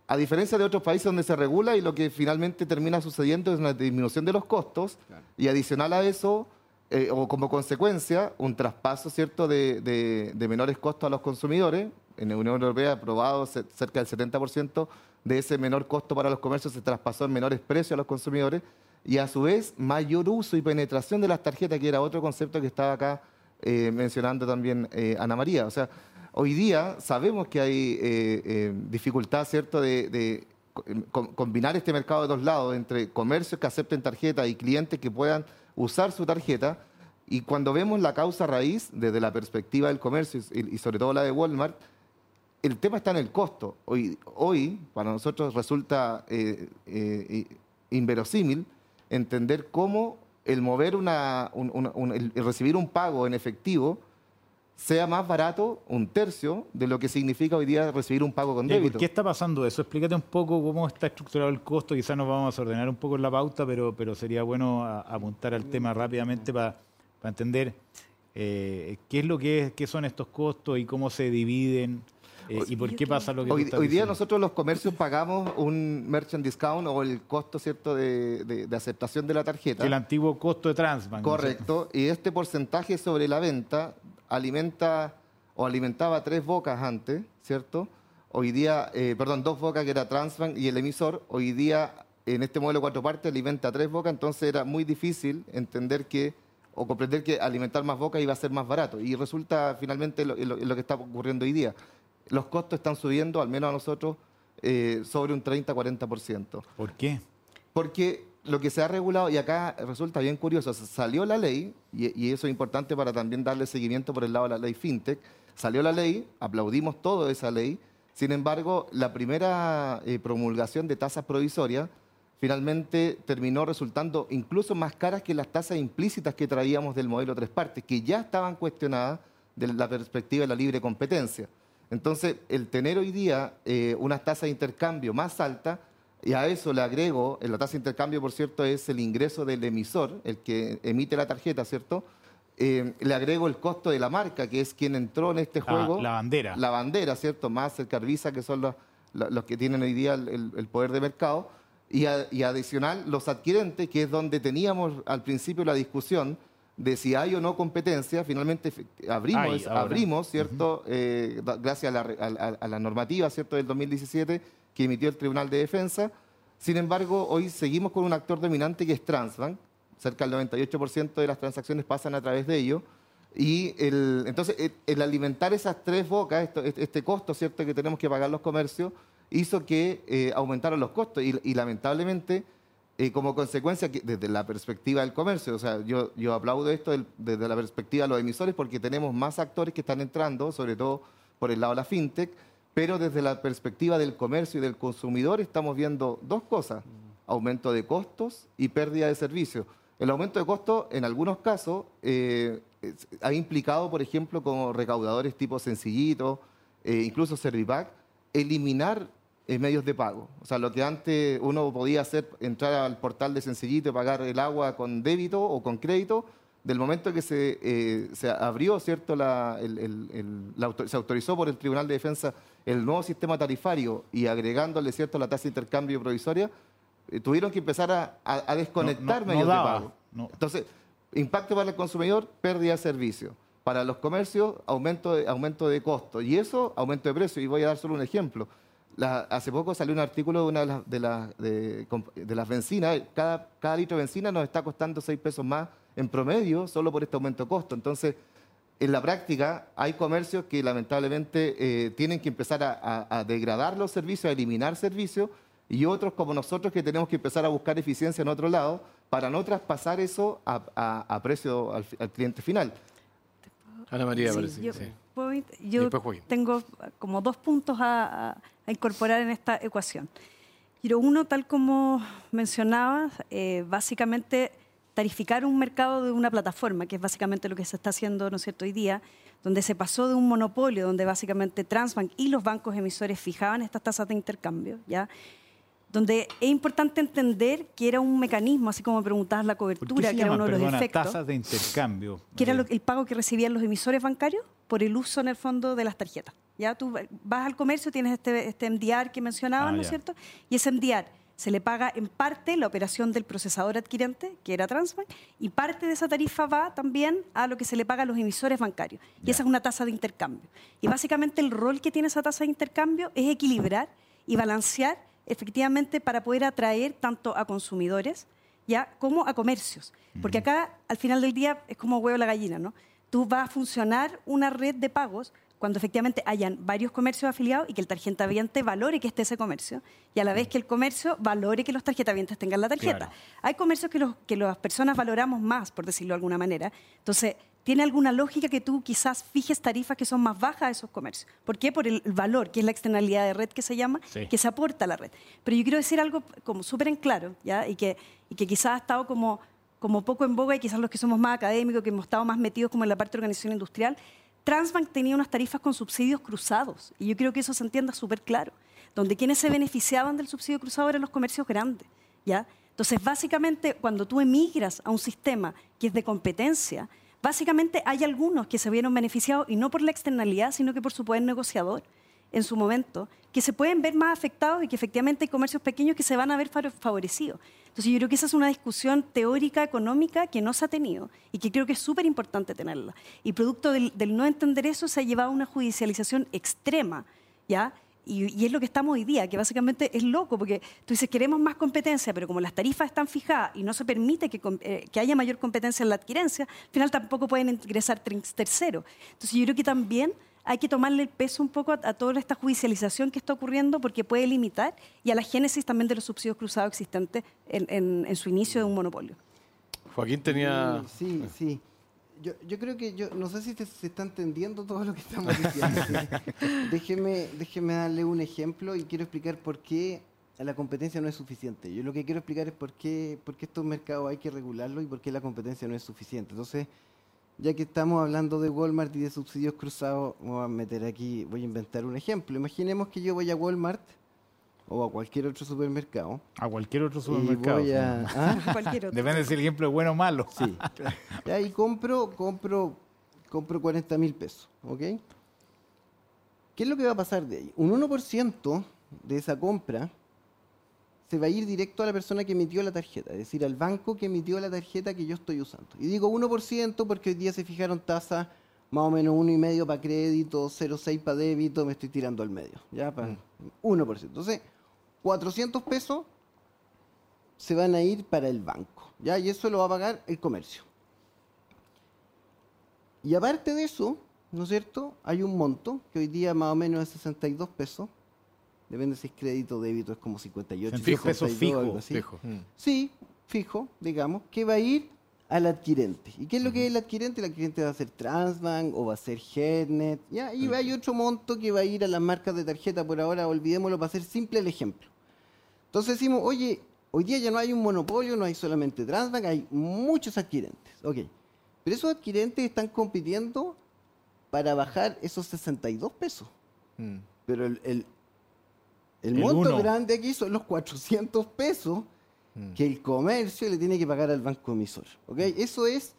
A diferencia de otros países donde se regula y lo que finalmente termina sucediendo es una disminución de los costos y adicional a eso, eh, o como consecuencia, un traspaso cierto de, de- de menores costos a los consumidores. En la Unión Europea aprobado ce- cerca del 70% de ese menor costo para los comercios se traspasó en menores precios a los consumidores y a su vez mayor uso y penetración de las tarjetas, que era otro concepto que estaba acá eh, mencionando también eh, Ana María. O sea, hoy día sabemos que hay eh, eh, dificultad, ¿cierto?, de, com- combinar este mercado de dos lados, entre comercios que acepten tarjeta y clientes que puedan usar su tarjeta. Y cuando vemos la causa raíz, desde la perspectiva del comercio y, sobre todo la de Walmart, el tema está en el costo. Hoy, hoy para nosotros resulta eh, inverosímil entender cómo el mover una, un- un- el- recibir un pago en efectivo sea más barato, un tercio, de lo que significa hoy día recibir un pago con Ya, ¿y débito. ¿Por qué está pasando eso? Explícate un poco cómo está estructurado el costo. Quizás nos vamos a desordenar un poco en la pauta, pero, pero sería bueno a- apuntar al tema rápidamente para entender eh, qué es lo que es, qué son estos costos y cómo se dividen eh, y por qué pasa lo que Hoy, hoy día nosotros los comercios pagamos un merchant discount o el costo cierto de, de- de aceptación de la tarjeta. el antiguo costo de Transbank. Correcto. Y este porcentaje sobre la venta alimenta o alimentaba tres bocas antes, ¿cierto? Hoy día, eh, perdón, dos bocas que era Transbank y el emisor. Hoy día, en este modelo cuatro partes, alimenta tres bocas, entonces era muy difícil entender que o comprender que alimentar más bocas iba a ser más barato. Y resulta finalmente lo, lo- lo que está ocurriendo hoy día. Los costos están subiendo, al menos a nosotros, eh, sobre un 30-40%. ¿Por qué? Porque lo que se ha regulado, y acá resulta bien curioso, salió la ley, y, y eso es importante para también darle seguimiento por el lado de la ley FinTech, salió la ley, aplaudimos todo esa ley, sin embargo, la primera eh, promulgación de tasas provisorias finalmente terminó resultando incluso más caras que las tasas implícitas que traíamos del modelo tres partes, que ya estaban cuestionadas de la perspectiva de la libre competencia. Entonces, el tener hoy día eh, unas tasas de intercambio más altas, y a eso le agrego, en la tasa de intercambio, por cierto, es el ingreso del emisor, el que emite la tarjeta, ¿cierto? Eh, le agrego el costo de la marca, que es quien entró en este juego. la bandera. La bandera, ¿cierto? Más el Carvisa, que son los, los- que tienen hoy día el, el- el poder de mercado. Y, a- y adicional, los adquirentes, que es donde teníamos al principio la discusión de si hay o no competencia, finalmente abrimos, abrimos ¿cierto? Eh, gracias a la, a- a- a la normativa, ¿cierto?, del 2017 que emitió el Tribunal de Defensa. Sin embargo, hoy seguimos con un actor dominante que es Transbank. Cerca del 98% de las transacciones pasan a través de ello. Y el, entonces, el, el alimentar esas tres bocas, esto- este, este costo ¿cierto? que tenemos que pagar los comercios, hizo que eh, aumentaron los costos. Y, y lamentablemente, eh, como consecuencia, desde la perspectiva del comercio, o sea, yo, yo aplaudo esto desde la perspectiva de los emisores porque tenemos más actores que están entrando, sobre todo por el lado de la fintech, pero desde la perspectiva del comercio y del consumidor estamos viendo dos cosas, aumento de costos y pérdida de servicios. El aumento de costos, en algunos casos, eh, ha implicado, por ejemplo, como recaudadores tipo Sencillito, eh, incluso Servipack, eliminar eh, medios de pago. O sea, lo que antes uno podía hacer, entrar al portal de Sencillito y pagar el agua con débito o con crédito, del momento que se, eh, se abrió, ¿cierto? La, el- el- el- la se autorizó por el Tribunal de Defensa el nuevo sistema tarifario y agregándole, ¿cierto?, la tasa de intercambio provisoria, eh, tuvieron que empezar a, a- a desconectar No- no- no medios daba, de pago. no. Entonces, impacto para el consumidor, pérdida de servicio. Para los comercios, aumento de, aumento de costo. Y eso, aumento de precio. Y voy a dar solo un ejemplo. La- hace poco salió un artículo de una de las, de las, de, las bencinas. Cada, cada litro de benzina nos está costando 6 pesos más en promedio solo por este aumento de costo. Entonces, en la práctica hay comercios que lamentablemente eh, tienen que empezar a, a- a degradar los servicios, a eliminar servicios, y otros como nosotros que tenemos que empezar a buscar eficiencia en otro lado para no traspasar eso a, a- a precio al, cliente final. Ana María, Sí, parece. yo, sí. puedo yo tengo como dos puntos a, a- incorporar en esta ecuación. Pero uno, tal como mencionabas, eh, básicamente tarificar un mercado de una plataforma, que es básicamente lo que se está haciendo ¿no es cierto? hoy día, donde se pasó de un monopolio, donde básicamente Transbank y los bancos emisores fijaban estas tasas de intercambio, ¿ya? donde es importante entender que era un mecanismo, así como preguntabas la cobertura, que era uno de los perdona, efectos, tasas de intercambio. que era lo- el pago que recibían los emisores bancarios por el uso en el fondo de las tarjetas. Ya tú vas al comercio, tienes este, este MDR que mencionaban, Ah, ¿no es cierto? Y ese MDR se le paga en parte la operación del procesador adquirente, que era Transbank, y parte de esa tarifa va también a lo que se le paga a los emisores bancarios. Y esa es una tasa de intercambio. Y básicamente el rol que tiene esa tasa de intercambio es equilibrar y balancear efectivamente para poder atraer tanto a consumidores ya como a comercios. Porque acá, al final del día, es como huevo la gallina, ¿no? Tú vas a funcionar una red de pagos cuando efectivamente hayan varios comercios afiliados y que el tarjetaviente valore que esté ese comercio y a la vez que el comercio valore que los tarjetavientes tengan la tarjeta. Claro. Hay comercios que, los, que las personas valoramos más, por decirlo de alguna manera. Entonces, ¿tiene alguna lógica que tú quizás fijes tarifas que son más bajas a esos comercios? ¿Por qué? Por el valor, que es la externalidad de red que se llama, Sí. que se aporta a la red. Pero yo quiero decir algo como súper en claro, ¿ya? Y que, y que quizás ha estado como, como poco en boga y quizás los que somos más académicos, que hemos estado más metidos como en la parte de organización industrial, Transbank tenía unas tarifas con subsidios cruzados. Y yo creo que eso se entienda súper claro. Donde quienes se beneficiaban del subsidio cruzado eran los comercios grandes. ¿ya? Entonces, básicamente, cuando tú emigras a un sistema que es de competencia, básicamente hay algunos que se vieron beneficiados y no por la externalidad, sino que por su poder negociador en su momento, que se pueden ver más afectados y que efectivamente hay comercios pequeños que se van a ver fa- favorecidos. Entonces yo creo que esa es una discusión teórica, económica, que no se ha tenido y que creo que es súper importante tenerla. Y producto del, no entender eso se ha llevado a una judicialización extrema, ¿ya? Y, es lo que estamos hoy día, que básicamente es loco, porque tú dices, queremos más competencia, pero como las tarifas están fijadas y no se permite que, eh, que haya mayor competencia en la adquirencia, al final tampoco pueden ingresar terceros. Entonces yo creo que también hay que tomarle el peso un poco a, a toda esta judicialización que está ocurriendo porque puede limitar y a la génesis también de los subsidios cruzados existentes en, en- en su inicio de un monopolio. Joaquín tenía... Sí, sí. sí. Yo, yo creo que yo no sé si te- se está entendiendo todo lo que estamos diciendo. *laughs* sí. déjeme, déjeme darle un ejemplo y quiero explicar por qué la competencia no es suficiente. Yo lo que quiero explicar es por qué, por qué estos mercados hay que regularlos y por qué la competencia no es suficiente. Entonces, ya que estamos hablando de Walmart y de subsidios cruzados, voy a meter aquí, voy a inventar un ejemplo. Imaginemos que yo voy a Walmart o a cualquier otro supermercado A cualquier otro y supermercado. voy a... *laughs* ¿Ah? Cualquier otro. Depende si el ejemplo es bueno o malo. Sí. Ya, *laughs* y compro, compro, compro 40 mil pesos, ¿ok? ¿Qué es lo que va a pasar de ahí? Un 1% de esa compra se va a ir directo a la persona que emitió la tarjeta, es decir, al banco que emitió la tarjeta que yo estoy usando. Y digo 1% porque hoy día se fijaron tasas más o menos 1,5 para crédito, 0,6 para débito, me estoy tirando al medio, ¿ya? Para 1%. Entonces, 400 pesos se van a ir para el banco, ¿ya? Y eso lo va a pagar el comercio. Y aparte de eso, ¿no es cierto? Hay un monto que hoy día más o menos es 62 pesos. Depende si es crédito o débito, es como 58 62 pesos 62, algo fijo, así. Fijo. Sí, fijo, digamos, que va a ir al adquirente. ¿Y qué es lo que es el adquirente? El adquirente va a ser Transbank o va a ser Headnet. ¿ya? Y hay otro monto que va a ir a las marcas de tarjeta por ahora, olvidémoslo para hacer simple el ejemplo. Entonces decimos, oye, hoy día ya no hay un monopolio, no hay solamente Transbank, hay muchos adquirentes. Ok. Pero esos adquirentes están compitiendo para bajar esos 62 pesos. Mm. Pero el, el, el El monto uno. grande aquí son los 400 pesos que el comercio le tiene que pagar al banco emisor. ¿ok? Eso es,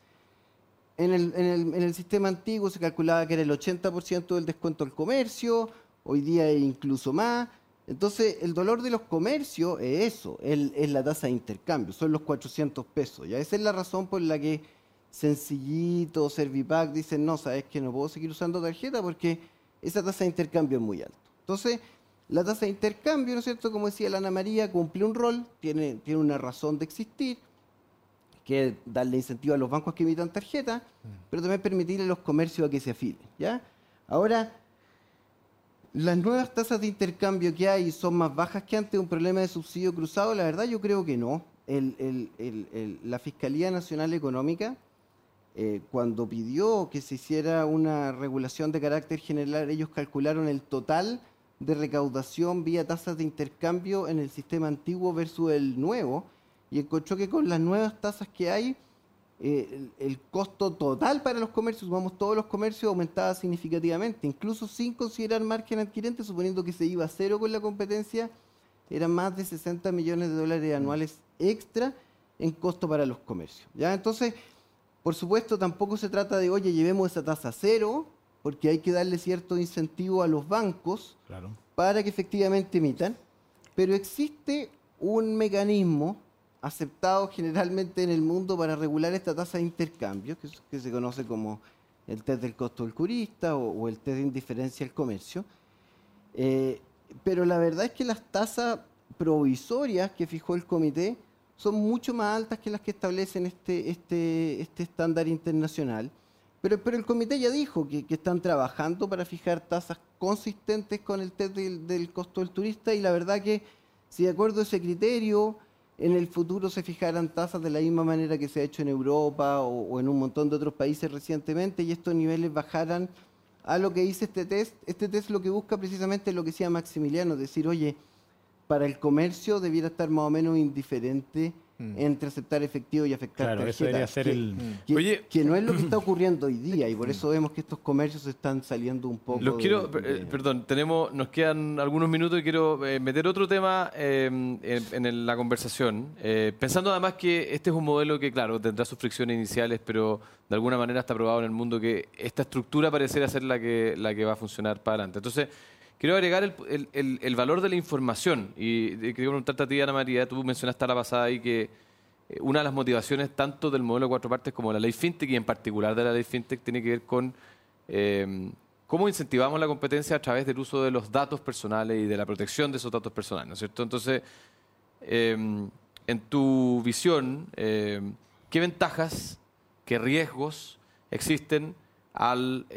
en el, en, el, en el sistema antiguo se calculaba que era el 80% del descuento al comercio, hoy día es incluso más. Entonces, el dolor de los comercios es eso, es la tasa de intercambio, son los 400 pesos. ¿ya? Esa es la razón por la que Sencillito, Servipack dicen, no, sabes que no puedo seguir usando tarjeta porque esa tasa de intercambio es muy alta. Entonces, la tasa de intercambio, ¿no es cierto? Como decía la Ana María, cumple un rol, tiene, tiene una razón de existir, que es darle incentivo a los bancos que emitan tarjeta, pero también permitirle a los comercios a que se afilen, ¿ya? Ahora, las nuevas tasas de intercambio que hay son más bajas que antes, un problema de subsidio cruzado, la verdad yo creo que no. El- el- el- el- la Fiscalía Nacional Económica, eh, cuando pidió que se hiciera una regulación de carácter general, ellos calcularon el total de recaudación vía tasas de intercambio en el sistema antiguo versus el nuevo, y encontró que con las nuevas tasas que hay, eh, el, costo total para los comercios, sumamos todos los comercios, aumentaba significativamente, incluso sin considerar margen adquirente, suponiendo que se iba a cero con la competencia, eran más de 60 millones de dólares anuales extra en costo para los comercios. ¿ya? Entonces, por supuesto, tampoco se trata de, oye, llevemos esa tasa a cero, porque hay que darle cierto incentivo a los bancos Claro. para que efectivamente emitan, pero existe un mecanismo aceptado generalmente en el mundo para regular esta tasa de intercambio, que, es- que se conoce como el test del costo del curista o, o el test de indiferencia al comercio. Eh, pero la verdad es que las tasas provisorias que fijó el comité son mucho más altas que las que establecen este, este, este estándar internacional. Pero, pero el comité ya dijo que, están trabajando para fijar tasas consistentes con el test del, del costo del turista y la verdad que si de acuerdo a ese criterio en el futuro se fijaran tasas de la misma manera que se ha hecho en Europa o, o en un montón de otros países recientemente y estos niveles bajaran a lo que dice este test. Este test lo que busca precisamente es lo que decía Maximiliano, decir, oye, para el comercio debiera estar más o menos indiferente entre aceptar efectivo y afectar Claro, eso tarjeta, debería ser que- el... que, Oye. que no es lo que *coughs* está ocurriendo hoy día y por eso vemos que estos comercios están saliendo un poco. Los de- quiero, de- eh, perdón, tenemos, nos quedan algunos minutos y quiero eh, meter otro tema eh, en, en la conversación. Eh, pensando además que este es un modelo que, claro, tendrá sus fricciones iniciales, pero de alguna manera está probado en el mundo que esta estructura pareciera ser la que, la que va a funcionar para adelante. Entonces, quiero agregar el, valor de la información. Y quería preguntarte a ti, Ana María, tú mencionaste a la pasada ahí que eh, una de las motivaciones tanto del modelo de cuatro partes como de la ley FinTech y en particular de la ley FinTech tiene que ver con eh, cómo incentivamos la competencia a través del uso de los datos personales y de la protección de esos datos personales, ¿no es cierto? Entonces, eh, en tu visión, eh, ¿qué ventajas, qué riesgos existen al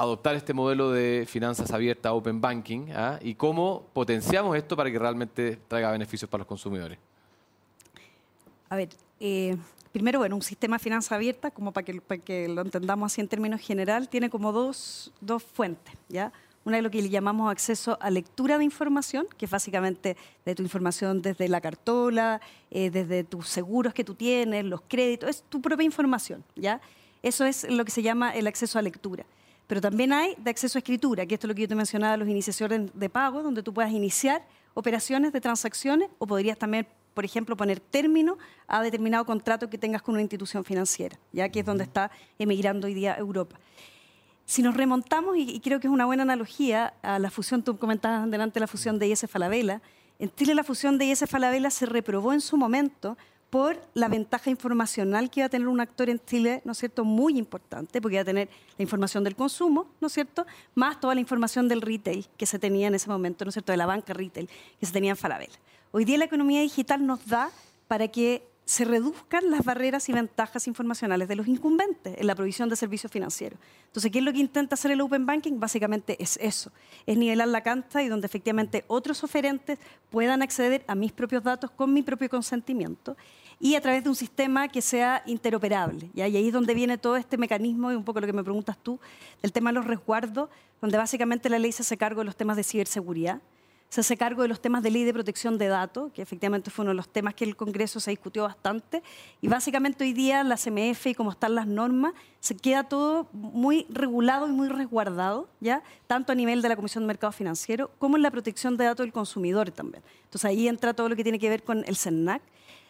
adoptar este modelo de finanzas abiertas, open banking, ¿ah? y cómo potenciamos esto para que realmente traiga beneficios para los consumidores? A ver, eh, primero, bueno, un sistema de finanzas abierta, como para que, para que lo entendamos así en términos general, tiene como dos, dos fuentes, ¿ya? Una es lo que le llamamos acceso a lectura de información, que es básicamente de tu información desde la cartola, eh, desde tus seguros que tú tienes, los créditos, es tu propia información, ¿ya? Eso es lo que se llama el acceso a lectura. Pero también hay de acceso a escritura, que esto es lo que yo te mencionaba, los iniciaciones de pago, donde tú puedas iniciar operaciones de transacciones o podrías también, por ejemplo, poner término a determinado contrato que tengas con una institución financiera, ya que es donde está emigrando hoy día Europa. Si nos remontamos, y, y creo que es una buena analogía a la fusión, tú comentabas delante la fusión de IS Falabella, en Chile la fusión de IS Falabella se reprobó en su momento por la ventaja informacional que iba a tener un actor en Chile, ¿no es cierto?, muy importante, porque iba a tener la información del consumo, ¿no es cierto?, más toda la información del retail que se tenía en ese momento, ¿no es cierto?, de la banca retail que se tenía en Falabella. Hoy día la economía digital nos da para que se reduzcan las barreras y ventajas informacionales de los incumbentes en la provisión de servicios financieros. Entonces, ¿qué es lo que intenta hacer el Open Banking? Básicamente es eso, es nivelar la cancha y donde efectivamente otros oferentes puedan acceder a mis propios datos con mi propio consentimiento y a través de un sistema que sea interoperable. Y ahí es donde viene todo este mecanismo y un poco lo que me preguntas tú, del tema de los resguardos, donde básicamente la ley se hace cargo de los temas de ciberseguridad, se hace cargo de los temas de ley de protección de datos, que efectivamente fue uno de los temas que el Congreso se discutió bastante. Y básicamente hoy día la CMF y como están las normas, se queda todo muy regulado y muy resguardado, ¿ya? tanto a nivel de la Comisión de Mercado Financiero como en la protección de datos del consumidor también. Entonces ahí entra todo lo que tiene que ver con el CENAC.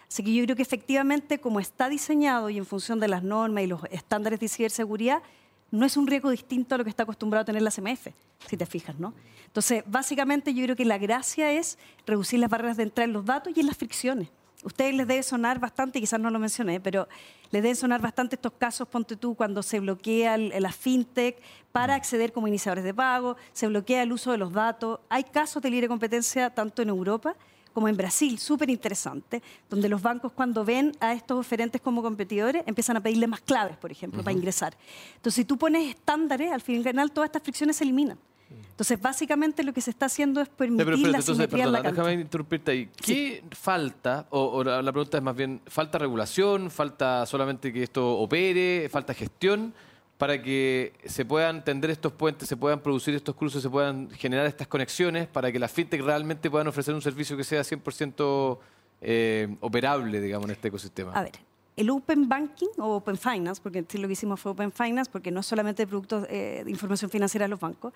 Así que yo creo que efectivamente, como está diseñado y en función de las normas y los estándares de ciberseguridad, no es un riesgo distinto a lo que está acostumbrado a tener la CMF, si te fijas, ¿no? Entonces, básicamente yo creo que la gracia es reducir las barreras de entrada en los datos y en las fricciones. Ustedes les debe sonar bastante, quizás no lo mencioné, pero les deben sonar bastante estos casos, ponte tú, cuando se bloquea la fintech para acceder como iniciadores de pago, se bloquea el uso de los datos. Hay casos de libre competencia tanto en Europa como en Brasil, súper interesante, donde los bancos cuando ven a estos oferentes como competidores empiezan a pedirle más claves, por ejemplo, para ingresar. Entonces, si tú pones estándares, al final todas estas fricciones se eliminan. Entonces, básicamente lo que se está haciendo es permitir pero espérate, la entonces, simetría en la perdona, déjame interrumpirte ahí. ¿Qué falta? O, o la pregunta es más bien, ¿falta regulación? ¿Falta solamente que esto opere? ¿Falta gestión? Para que se puedan tender estos puentes, se puedan producir estos cruces, se puedan generar estas conexiones, para que las fintech realmente puedan ofrecer un servicio que sea 100% eh, operable, digamos, en este ecosistema? A ver, el Open Banking o Open Finance, porque lo que hicimos fue Open Finance, porque no es solamente productos eh, de información financiera de los bancos,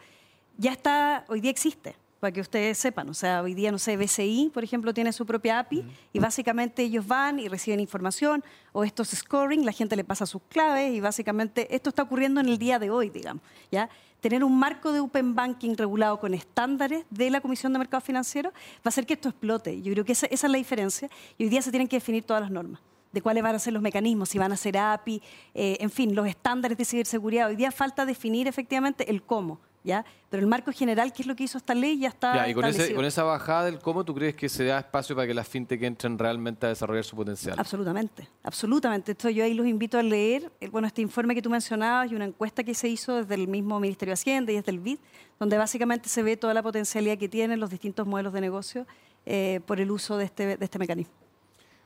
ya está, hoy día existe para que ustedes sepan. O sea, hoy día, no sé, BCI, por ejemplo, tiene su propia API y básicamente ellos van y reciben información o estos scoring, la gente le pasa sus claves y básicamente esto está ocurriendo en el día de hoy, digamos. ¿ya? Tener un marco de Open Banking regulado con estándares de la Comisión de Mercados Financieros va a hacer que esto explote. Yo creo que esa, esa es la diferencia y hoy día se tienen que definir todas las normas de cuáles van a ser los mecanismos, si van a ser API, eh, en fin, los estándares de ciberseguridad. Hoy día falta definir efectivamente el cómo. ¿ya? Pero el marco general, que es lo que hizo esta ley, ya está. Ya, y con, ese- con esa bajada del cómo, ¿tú crees que se da espacio para que las fintech entren realmente a desarrollar su potencial? Absolutamente, absolutamente. Esto yo ahí los invito a leer, eh, bueno, este informe que tú mencionabas y una encuesta que se hizo desde el mismo Ministerio de Hacienda y desde el BID, donde básicamente se ve toda la potencialidad que tienen los distintos modelos de negocio eh, por el uso de este, de este mecanismo.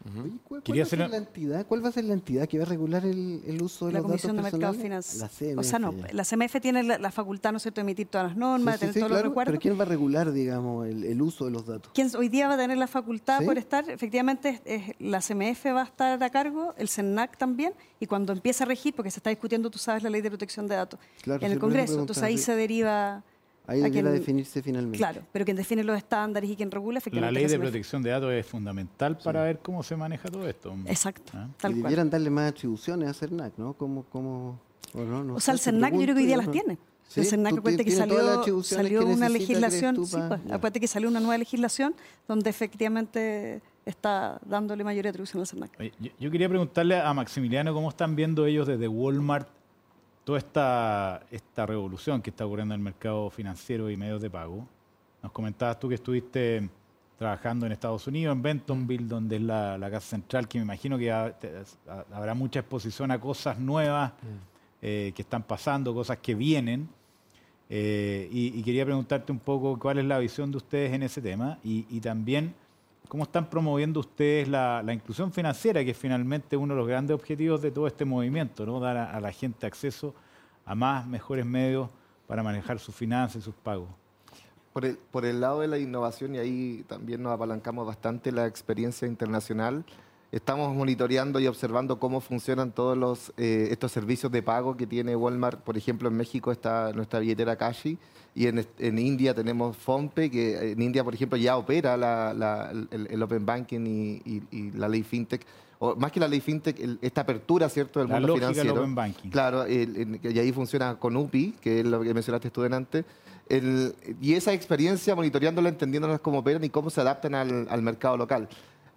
Oye, ¿Cuál, cuál va a ser hacer- la entidad? ¿Cuál va a ser la entidad que va a regular el, el uso de La los Comisión de datos Mercados personales? Financieros. La O sea, no, CMF ya. la CMF tiene la, la facultad, ¿no es cierto?, de emitir todas las normas, Sí, de tener sí, todos claro, los recuerdos. Pero ¿quién va a regular, digamos, el, el uso de los datos? Quien hoy día va a tener la facultad ¿Sí? por estar, efectivamente, es- es- la CMF va a estar a cargo, el CENAC también, y cuando empiece a regir, porque se está discutiendo, tú sabes, la ley de protección de datos Claro, en el Congreso, entonces ahí sí. se deriva... Ahí a debiera quien- definirse finalmente. Claro, pero quien define los estándares y quien regula, La efectivamente. ley es de protección de datos es fundamental para ver cómo se maneja todo esto. Exacto, ¿Ah? tal y cual. debieran darle más atribuciones a CERNAC, ¿no? Como, como, o no, no O sea, el CERNAC yo creo que hoy día las tiene. ¿Sí? El CERNAC, ¿Tú acuérdate que salió, salió que una legislación, sí, pues, acuérdate que salió una nueva legislación donde efectivamente está dándole mayor atribución al CERNAC. Oye, Yo, yo quería preguntarle a Maximiliano cómo están viendo ellos desde Walmart toda esta, esta revolución que está ocurriendo en el mercado financiero y medios de pago. Nos comentabas tú que estuviste trabajando en Estados Unidos, en Bentonville, donde es la, la casa central, que me imagino que ha- te- ha- habrá mucha exposición a cosas nuevas eh, que están pasando, cosas que vienen. Eh, y, y quería preguntarte un poco cuál es la visión de ustedes en ese tema y, y también cómo están promoviendo ustedes la, inclusión financiera, que es finalmente uno de los grandes objetivos de todo este movimiento, ¿no? dar a, a la gente acceso a más, mejores medios para manejar sus finanzas y sus pagos. Por el, por el lado de la innovación, y ahí también nos apalancamos bastante la experiencia internacional, estamos monitoreando y observando cómo funcionan todos los, eh, estos servicios de pago que tiene Walmart. Por ejemplo, en México está nuestra billetera Cashi y en, India tenemos Fompe, que en India, por ejemplo, ya opera la- la- el, el Open Banking y, y- y la ley FinTech. O más que la ley FinTech, el- esta apertura, ¿cierto?, del La mundo lógica del financiero. Open Banking. Claro, el- y ahí funciona con UPI, que es lo que mencionaste tú delante. El- y esa experiencia, monitoreándola, entendiéndolas cómo operan y cómo se adaptan al, al mercado local.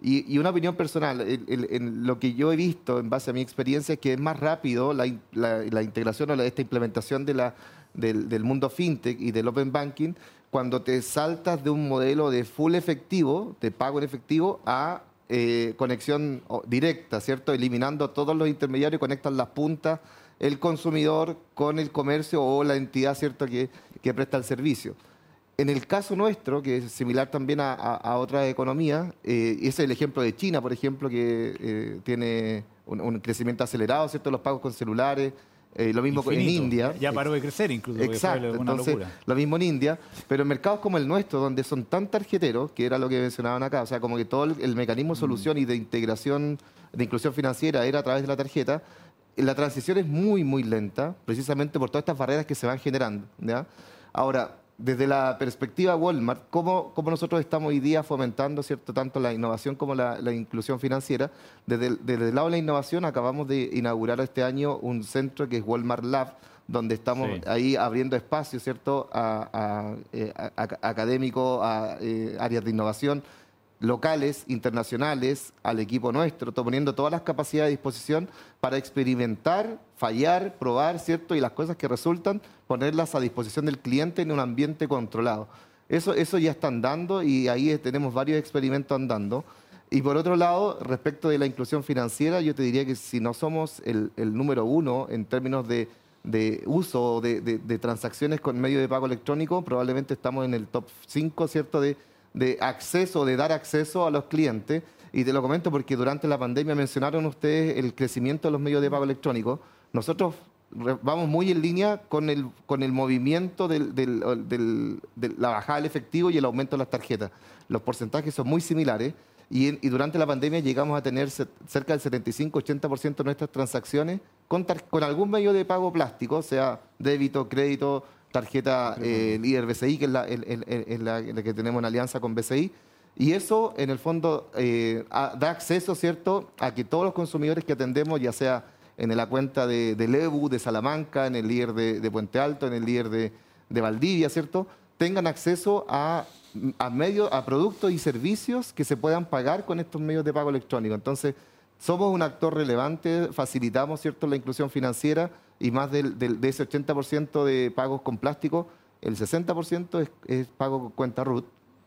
Y, y una opinión personal, el- el- lo que yo he visto en base a mi experiencia es que es más rápido la, in- la- la integración o la- esta implementación de la, del, mundo fintech y del open banking cuando te saltas de un modelo de full efectivo, de pago en efectivo, a eh, conexión directa, ¿cierto? Eliminando todos los intermediarios, conectan las puntas, el consumidor con el comercio o la entidad, ¿cierto?, que presta el servicio. En el caso nuestro, que es similar también a, a, a otras economías, eh, es el ejemplo de China, por ejemplo, que eh, tiene un, un crecimiento acelerado, ¿cierto?, los pagos con celulares, eh, lo mismo en. India. Ya, paró de crecer incluso, Exacto, fue una entonces locura. lo mismo en India, pero en mercados como el nuestro, donde son tan tarjeteros, que era lo que mencionaban acá, o sea, como que todo el, el mecanismo de solución y de integración, de inclusión financiera era a través de la tarjeta, la transición es muy, muy lenta, precisamente por todas estas barreras que se van generando. ¿ya? Ahora, desde la perspectiva Walmart, ¿cómo, cómo nosotros estamos hoy día fomentando ¿cierto? tanto la innovación como la, la inclusión financiera? Desde el, desde el lado de la innovación acabamos de inaugurar este año un centro que es Walmart Lab, donde estamos Sí. ahí abriendo espacio ¿cierto? a, a, eh, a- a- académicos, a eh, áreas de innovación locales, internacionales, al equipo nuestro, poniendo todas las capacidades a disposición para experimentar, fallar, probar, ¿cierto? Y las cosas que resultan, ponerlas a disposición del cliente en un ambiente controlado. Eso, eso ya está andando y ahí tenemos varios experimentos andando. Y por otro lado, respecto de la inclusión financiera, yo te diría que si no somos el, el número uno en términos de, uso de, de- de transacciones con medio de pago electrónico, probablemente estamos en el top 5, ¿cierto?, de, de acceso, de dar acceso a los clientes. Y te lo comento porque durante la pandemia mencionaron ustedes el crecimiento de los medios de pago electrónicos. Nosotros vamos muy en línea con el, con el movimiento de la bajada del efectivo y el aumento de las tarjetas. Los porcentajes son muy similares. y, durante la pandemia llegamos a tener ce- cerca del 75-80% de nuestras transacciones con algún medio de pago plástico, sea débito, crédito, tarjeta eh, líder BCI, que es la, el- el- el- el- la- la que tenemos en alianza con BCI. Y eso, en el fondo, eh, a- da acceso, ¿cierto?, a que todos los consumidores que atendemos, ya sea en la cuenta de, de Lebu, de Salamanca, en el líder de, de Puente Alto, en el líder de, de Valdivia, ¿cierto?, tengan acceso a, a medios, a productos y servicios que se puedan pagar con estos medios de pago electrónico. Entonces, somos un actor relevante, facilitamos ¿cierto? la inclusión financiera y más del, del- de ese 80% de pagos con plástico, el 60% es, es pago con cuenta RUT.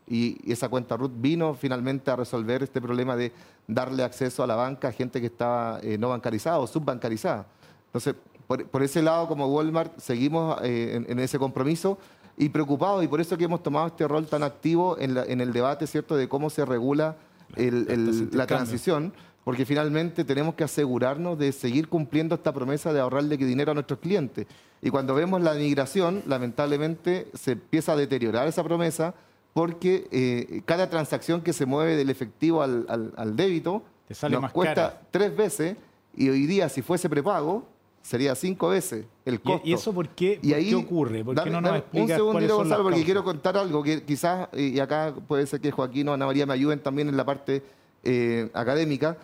Y esa cuenta RUT vino finalmente a resolver este problema de darle acceso a la banca a gente que estaba eh, no bancarizada o subbancarizada. Entonces, por, por ese lado, como Walmart, seguimos eh, en, en ese compromiso y preocupados, y por eso que hemos tomado este rol tan activo en, la- en el debate, ¿cierto?, de cómo se regula el- el- la transición, porque finalmente tenemos que asegurarnos de seguir cumpliendo esta promesa de ahorrarle dinero a nuestros clientes. Y cuando vemos la migración, lamentablemente se empieza a deteriorar esa promesa porque eh, cada transacción que se mueve del efectivo al, al- al débito Te sale nos más cuesta cara. tres veces y hoy día si fuese prepago sería cinco veces el ¿Y, costo. y eso por qué, por Y ahí, qué ocurre? ¿Por qué dame- no nos Un segundito, Gonzalo, porque causas? quiero contar algo que quizás, y y acá puede ser que Joaquín o Ana María me ayuden también en la parte eh, académica.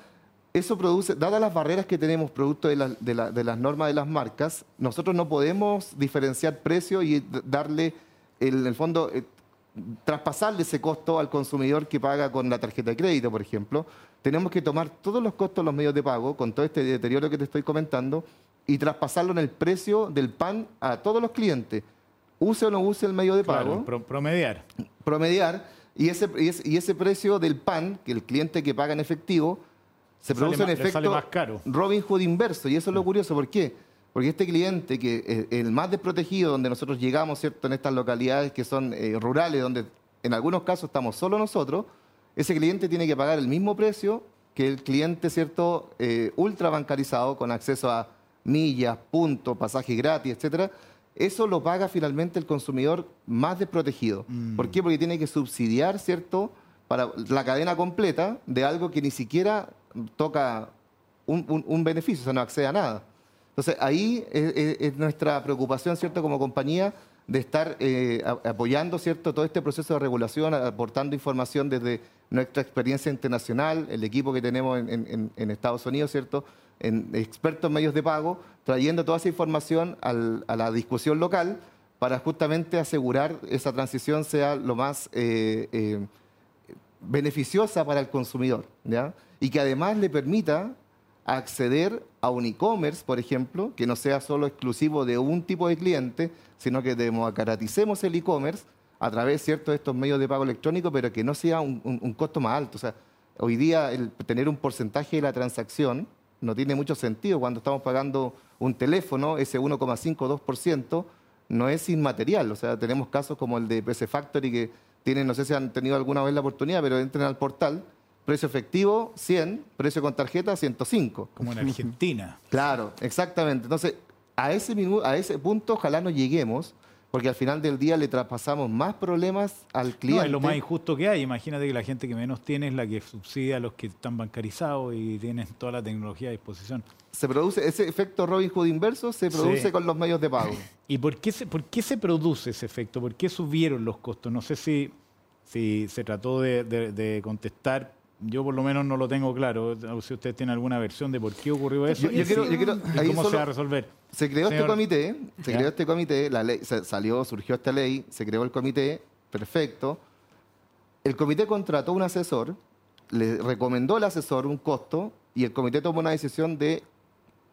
Eso produce, dadas las barreras que tenemos producto de, la- de la- de las normas de las marcas, nosotros no podemos diferenciar precio y darle, el- en el fondo, eh, traspasarle ese costo al consumidor que paga con la tarjeta de crédito, por ejemplo. Tenemos que tomar todos los costos de los medios de pago, con todo este deterioro que te estoy comentando, y traspasarlo en el precio del pan a todos los clientes. Use o no use el medio de pago Claro, pro- promediar. promediar y ese, y ese, y ese precio del pan, que el cliente que paga en efectivo, se produce sale efecto más caro. Robin Hood inverso. Y eso es lo curioso. ¿Por qué? Porque este cliente, que eh, el más desprotegido, donde nosotros llegamos, ¿cierto? En estas localidades que son eh, rurales, donde en algunos casos estamos solo nosotros, ese cliente tiene que pagar el mismo precio que el cliente, ¿cierto? Eh, ultra bancarizado, con acceso a millas, puntos, pasajes gratis, etcétera. Eso lo paga finalmente el consumidor más desprotegido. ¿Por qué? Porque tiene que subsidiar, ¿cierto? Para la cadena completa de algo que ni siquiera toca un, beneficio, o sea, no accede a nada. Entonces, ahí es, es- es nuestra preocupación, ¿cierto?, como compañía, de estar eh, apoyando, ¿cierto?, todo este proceso de regulación, aportando información desde nuestra experiencia internacional, el equipo que tenemos en, Estados Unidos, ¿cierto?, en expertos en medios de pago, trayendo toda esa información a la discusión local para justamente asegurar esa transición sea lo más eh, eh, beneficiosa para el consumidor, ¿ya? Y que además le permita acceder a un e-commerce, por ejemplo, que no sea solo exclusivo de un tipo de cliente, sino que democraticemos el e-commerce a través ¿cierto? de estos medios de pago electrónico, pero que no sea un, costo más alto. O sea, hoy día tener un porcentaje de la transacción no tiene mucho sentido cuando estamos pagando un teléfono, ese 1,5 o 2%, no es inmaterial. O sea, tenemos casos como el de PC Factory que tienen, no sé si han tenido alguna vez la oportunidad, pero entren al portal, precio efectivo 100, precio con tarjeta 105. Como en Argentina. Claro, exactamente. Entonces, a ese, a ese punto ojalá no lleguemos, porque al final del día le traspasamos más problemas al cliente. No, es lo más injusto que hay. Imagínate que la gente que menos tiene es la que subsidia a los que están bancarizados y tienen toda la tecnología a disposición. Se produce ese efecto Robin Hood inverso, se produce Sí. con los medios de pago. *laughs* ¿Y por qué, se, por qué se produce ese efecto? ¿Por qué subieron los costos? No sé si, si se trató de, de- de contestar. Yo por lo menos no lo tengo claro. O si usted tiene alguna versión de por qué ocurrió eso Yo- yo y quiero- si- yo quiero- y ahí cómo se va a resolver. Se creó Señor- este comité, se ¿Ya? creó este comité, la ley, se salió, surgió esta ley, se creó el comité, perfecto. El comité contrató un asesor, le recomendó al asesor un costo y el comité tomó una decisión de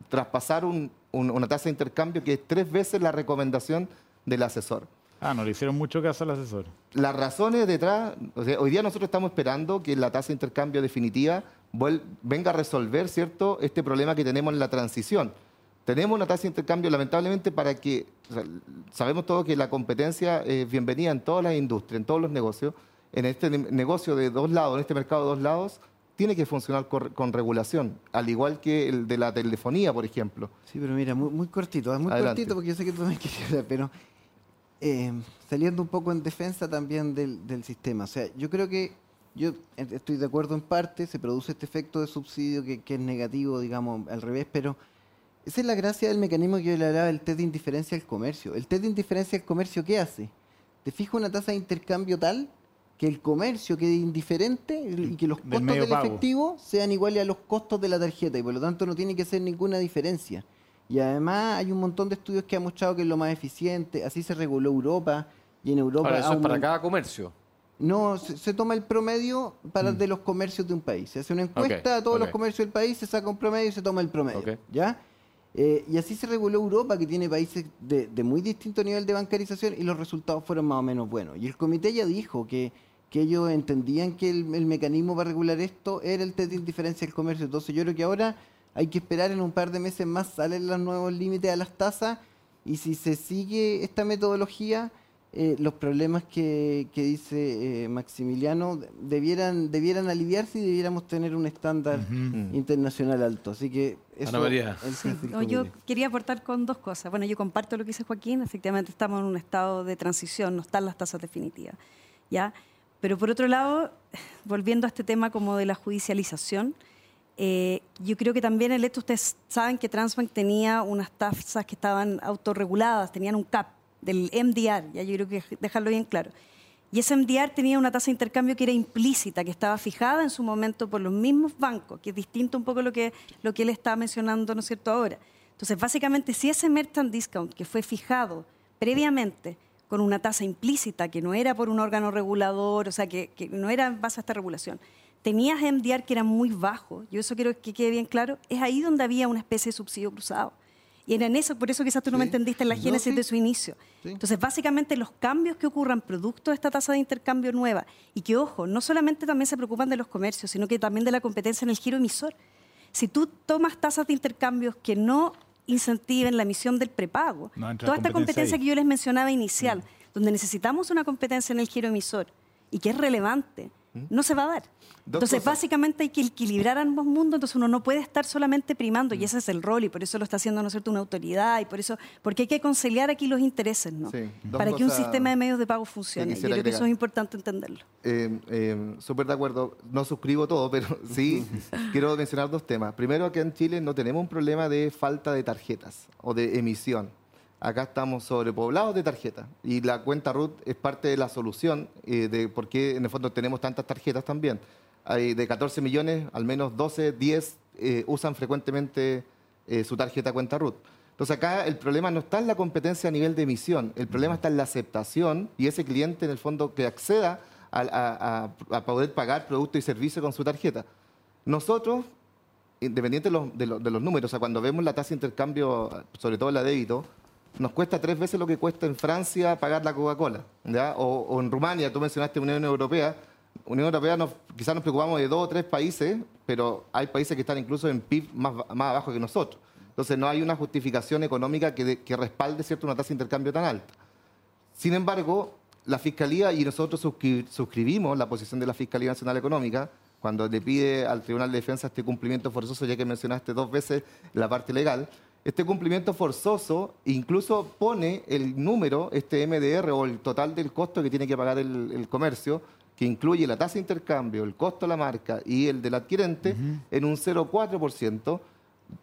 traspasar un- un- una tasa de intercambio que es tres veces la recomendación del asesor. Ah, no le hicieron mucho caso al asesor. Las razones detrás, o sea, hoy día nosotros estamos esperando que la tasa de intercambio definitiva venga a resolver, ¿cierto?, este problema que tenemos en la transición. Tenemos una tasa de intercambio, lamentablemente, para que, o sea, sabemos todos que la competencia es bienvenida en todas las industrias, en todos los negocios. En este ne- negocio de dos lados, en este mercado de dos lados, tiene que funcionar con, con regulación, al igual que el de la telefonía, por ejemplo. Sí, pero mira, muy, muy cortito, es muy Adelante. cortito porque yo sé que tú también *laughs* querías hablar, pero eh, saliendo un poco en defensa también del, del sistema. O sea, yo creo que Yo estoy de acuerdo en parte, se produce este efecto de subsidio que, que es negativo, digamos, al revés, pero esa es la gracia del mecanismo que yo le hablaba del test de indiferencia al comercio. ¿El test de indiferencia al comercio qué hace? Te fija una tasa de intercambio tal que el comercio quede indiferente y que los costos del efectivo sean iguales a los costos de la tarjeta y por lo tanto no tiene que ser ninguna diferencia. Y además hay un montón de estudios que han mostrado que es lo más eficiente, así se reguló Europa y en Europa... Ahora, eso es para cada comercio. no, se, se toma el promedio para de los comercios de un país. Se hace una encuesta a todos Mm. los comercios del país, se saca un promedio y se toma el promedio. ¿Ya? Eh, y así se reguló Europa, que tiene países de, de muy distinto nivel de bancarización, y los resultados fueron más o menos buenos. Y el comité ya dijo que, que ellos entendían que el, el mecanismo para regular esto era el test de indiferencia del comercio. Entonces yo creo que ahora hay que esperar en un par de meses más, salen los nuevos límites a las tasas, y si se sigue esta metodología, eh, los problemas que, que dice eh, Maximiliano de- debieran, debieran aliviarse y debiéramos tener un estándar internacional alto. Así que eso Ana María. el Sí, no, yo quería aportar con dos cosas. Bueno, yo comparto lo que dice Joaquín, efectivamente estamos en un estado de transición, no están las tasas definitivas, ¿ya? Pero por otro lado, *sighs* volviendo a este tema como de la judicialización, eh, yo creo que también el hecho, ustedes saben que Transbank tenía unas tasas que estaban autorreguladas, tenían un CAP del MDR, ya yo creo que dejarlo bien claro. Y ese MDR tenía una tasa de intercambio que era implícita, que estaba fijada en su momento por los mismos bancos, que es distinto un poco lo que, lo que él estaba mencionando, ¿no es cierto?, ahora. Entonces, básicamente, si ese merchant discount que fue fijado previamente con una tasa implícita, que no era por un órgano regulador, o sea, que, que no era en base a esta regulación, tenías MDR que era muy bajo, yo eso quiero que quede bien claro, es ahí donde había una especie de subsidio cruzado. Y era en eso, por eso quizás tú no me entendiste en la No, génesis sí. de su inicio. Sí. Entonces, básicamente los cambios que ocurran producto de esta tasa de intercambio nueva, y que, ojo, no solamente también se preocupan de los comercios, sino que también de la competencia en el giro emisor. Si tú tomas tasas de intercambios que no incentiven la emisión del prepago, No toda esta competencia ahí. que yo les mencionaba inicial, donde necesitamos una competencia en el giro emisor y que es relevante, no se va a dar. Dos Entonces, cosas. básicamente hay que equilibrar ambos mundos, entonces uno no puede estar solamente primando, y ese es el rol, y por eso lo está haciendo, ¿no es cierto?, una autoridad, y por eso, porque hay que conciliar aquí los intereses, ¿no? Sí, Para que un sistema de medios de pago funcione. Yo creo que eso es importante entenderlo. Eh, eh, Súper de acuerdo. No suscribo todo, pero *laughs* sí quiero mencionar dos temas. Primero, que en Chile no tenemos un problema de falta de tarjetas o de emisión. Acá estamos sobrepoblados de tarjetas y la cuenta RUT es parte de la solución eh, de por qué en el fondo tenemos tantas tarjetas también. Hay de 14 millones, al menos 12, 10 eh, usan frecuentemente eh, su tarjeta cuenta RUT. Entonces acá el problema no está en la competencia a nivel de emisión, el problema está en la aceptación y ese cliente en el fondo que acceda a, poder pagar productos y servicios con su tarjeta. Nosotros, independiente de los- de los números, o sea, cuando vemos la tasa de intercambio, sobre todo la débito, nos cuesta tres veces lo que cuesta en Francia pagar la Coca-Cola. O, en Rumania, tú mencionaste Unión Europea. Unión Europea quizás nos preocupamos de dos o tres países, pero hay países que están incluso en PIB más, más abajo que nosotros. Entonces no hay una justificación económica que, de- que respalde ¿cierto? una tasa de intercambio tan alta. Sin embargo, la Fiscalía y nosotros suscri- suscribimos la posición de la Fiscalía Nacional Económica cuando le pide al Tribunal de Defensa este cumplimiento forzoso, ya que mencionaste dos veces la parte legal. Este cumplimiento forzoso incluso pone el número, este MDR o el total del costo que tiene que pagar el, el comercio, que incluye la tasa de intercambio, el costo de la marca y el del adquirente, en un 0,4%.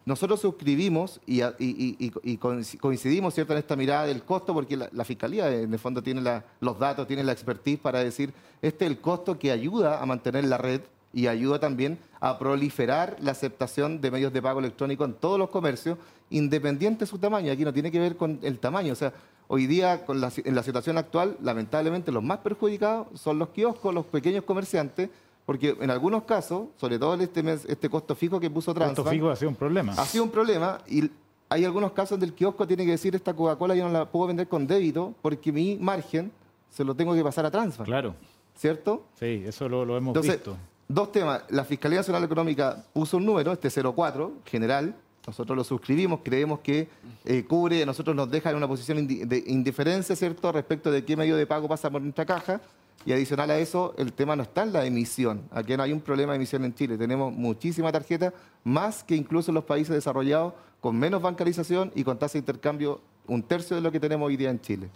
Nosotros suscribimos y, a- y- y- y coinci- coincidimos ¿cierto? en esta mirada del costo, porque la, la Fiscalía en el fondo tiene la- los datos, tiene la expertise para decir, este es el costo que ayuda a mantener la red y ayuda también a proliferar la aceptación de medios de pago electrónico en todos los comercios, independiente de su tamaño. Aquí no tiene que ver con el tamaño. O sea, hoy día, con la si- en la situación actual, lamentablemente los más perjudicados son los kioscos, los pequeños comerciantes, porque en algunos casos, sobre todo este, mes, este costo fijo que puso Costo Transbank, fijo ha sido un problema. ha sido un problema y hay algunos casos donde el kiosco tiene que decir esta Coca-Cola yo no la puedo vender con débito porque mi margen se lo tengo que pasar a Transbank, Claro, ¿cierto? sí, eso lo, lo hemos Entonces, visto. dos temas. La Fiscalía Nacional Económica puso un número, este 04, general. Nosotros lo suscribimos, creemos que eh, cubre, nosotros nos deja en una posición de indiferencia, ¿cierto?, respecto de qué medio de pago pasa por nuestra caja. Y adicional a eso, el tema no está en la emisión. Aquí no hay un problema de emisión en Chile. Tenemos muchísima tarjeta, más que incluso en los países desarrollados, con menos bancarización y con tasa de intercambio un tercio de lo que tenemos hoy día en Chile.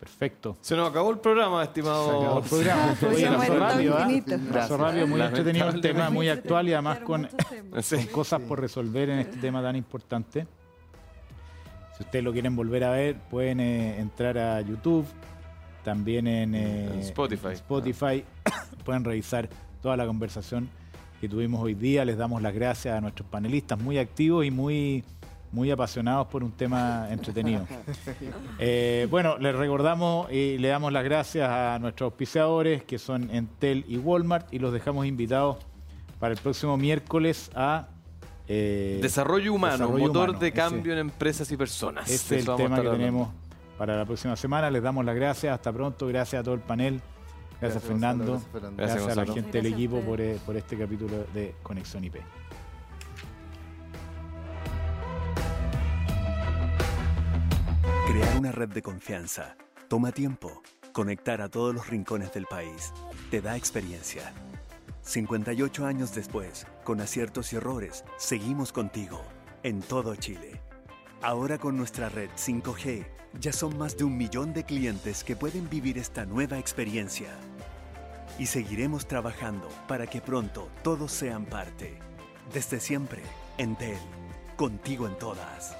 Perfecto. Se nos acabó el programa, estimado. Se acabó el programa. Oye, pasó rápido, ¿ah? Pasó rápido, muy entretenido el tema, muy actual y además con, con cosas por resolver en este tema tan importante. Si ustedes lo quieren volver a ver, pueden eh, entrar a YouTube, también en, eh, En Spotify. en Spotify. *coughs* pueden revisar toda la conversación que tuvimos hoy día. Les damos las gracias a nuestros panelistas muy activos y muy, muy apasionados por un tema entretenido. Eh, bueno, les recordamos y le damos las gracias a nuestros auspiciadores que son Entel y Walmart y los dejamos invitados para el próximo miércoles a eh, Desarrollo humano, Desarrollo motor humano, de ese- cambio en empresas y personas. Ese es el tema que hablando. tenemos para la próxima semana. Les damos las gracias. Hasta pronto. Gracias a todo el panel. Gracias, Gracias, Fernando. Gonzalo, gracias, Fernando. Gracias, Gracias, a la gente del equipo por, eh, por este capítulo de Conexión IP. Crear una red de confianza toma tiempo. Conectar a todos los rincones del país te da experiencia. 58 años después, con aciertos y errores, seguimos contigo en todo Chile. Ahora con nuestra red 5G, ya son más de un millón de clientes que pueden vivir esta nueva experiencia. Y seguiremos trabajando para que pronto todos sean parte. Desde siempre, Entel, contigo en todas.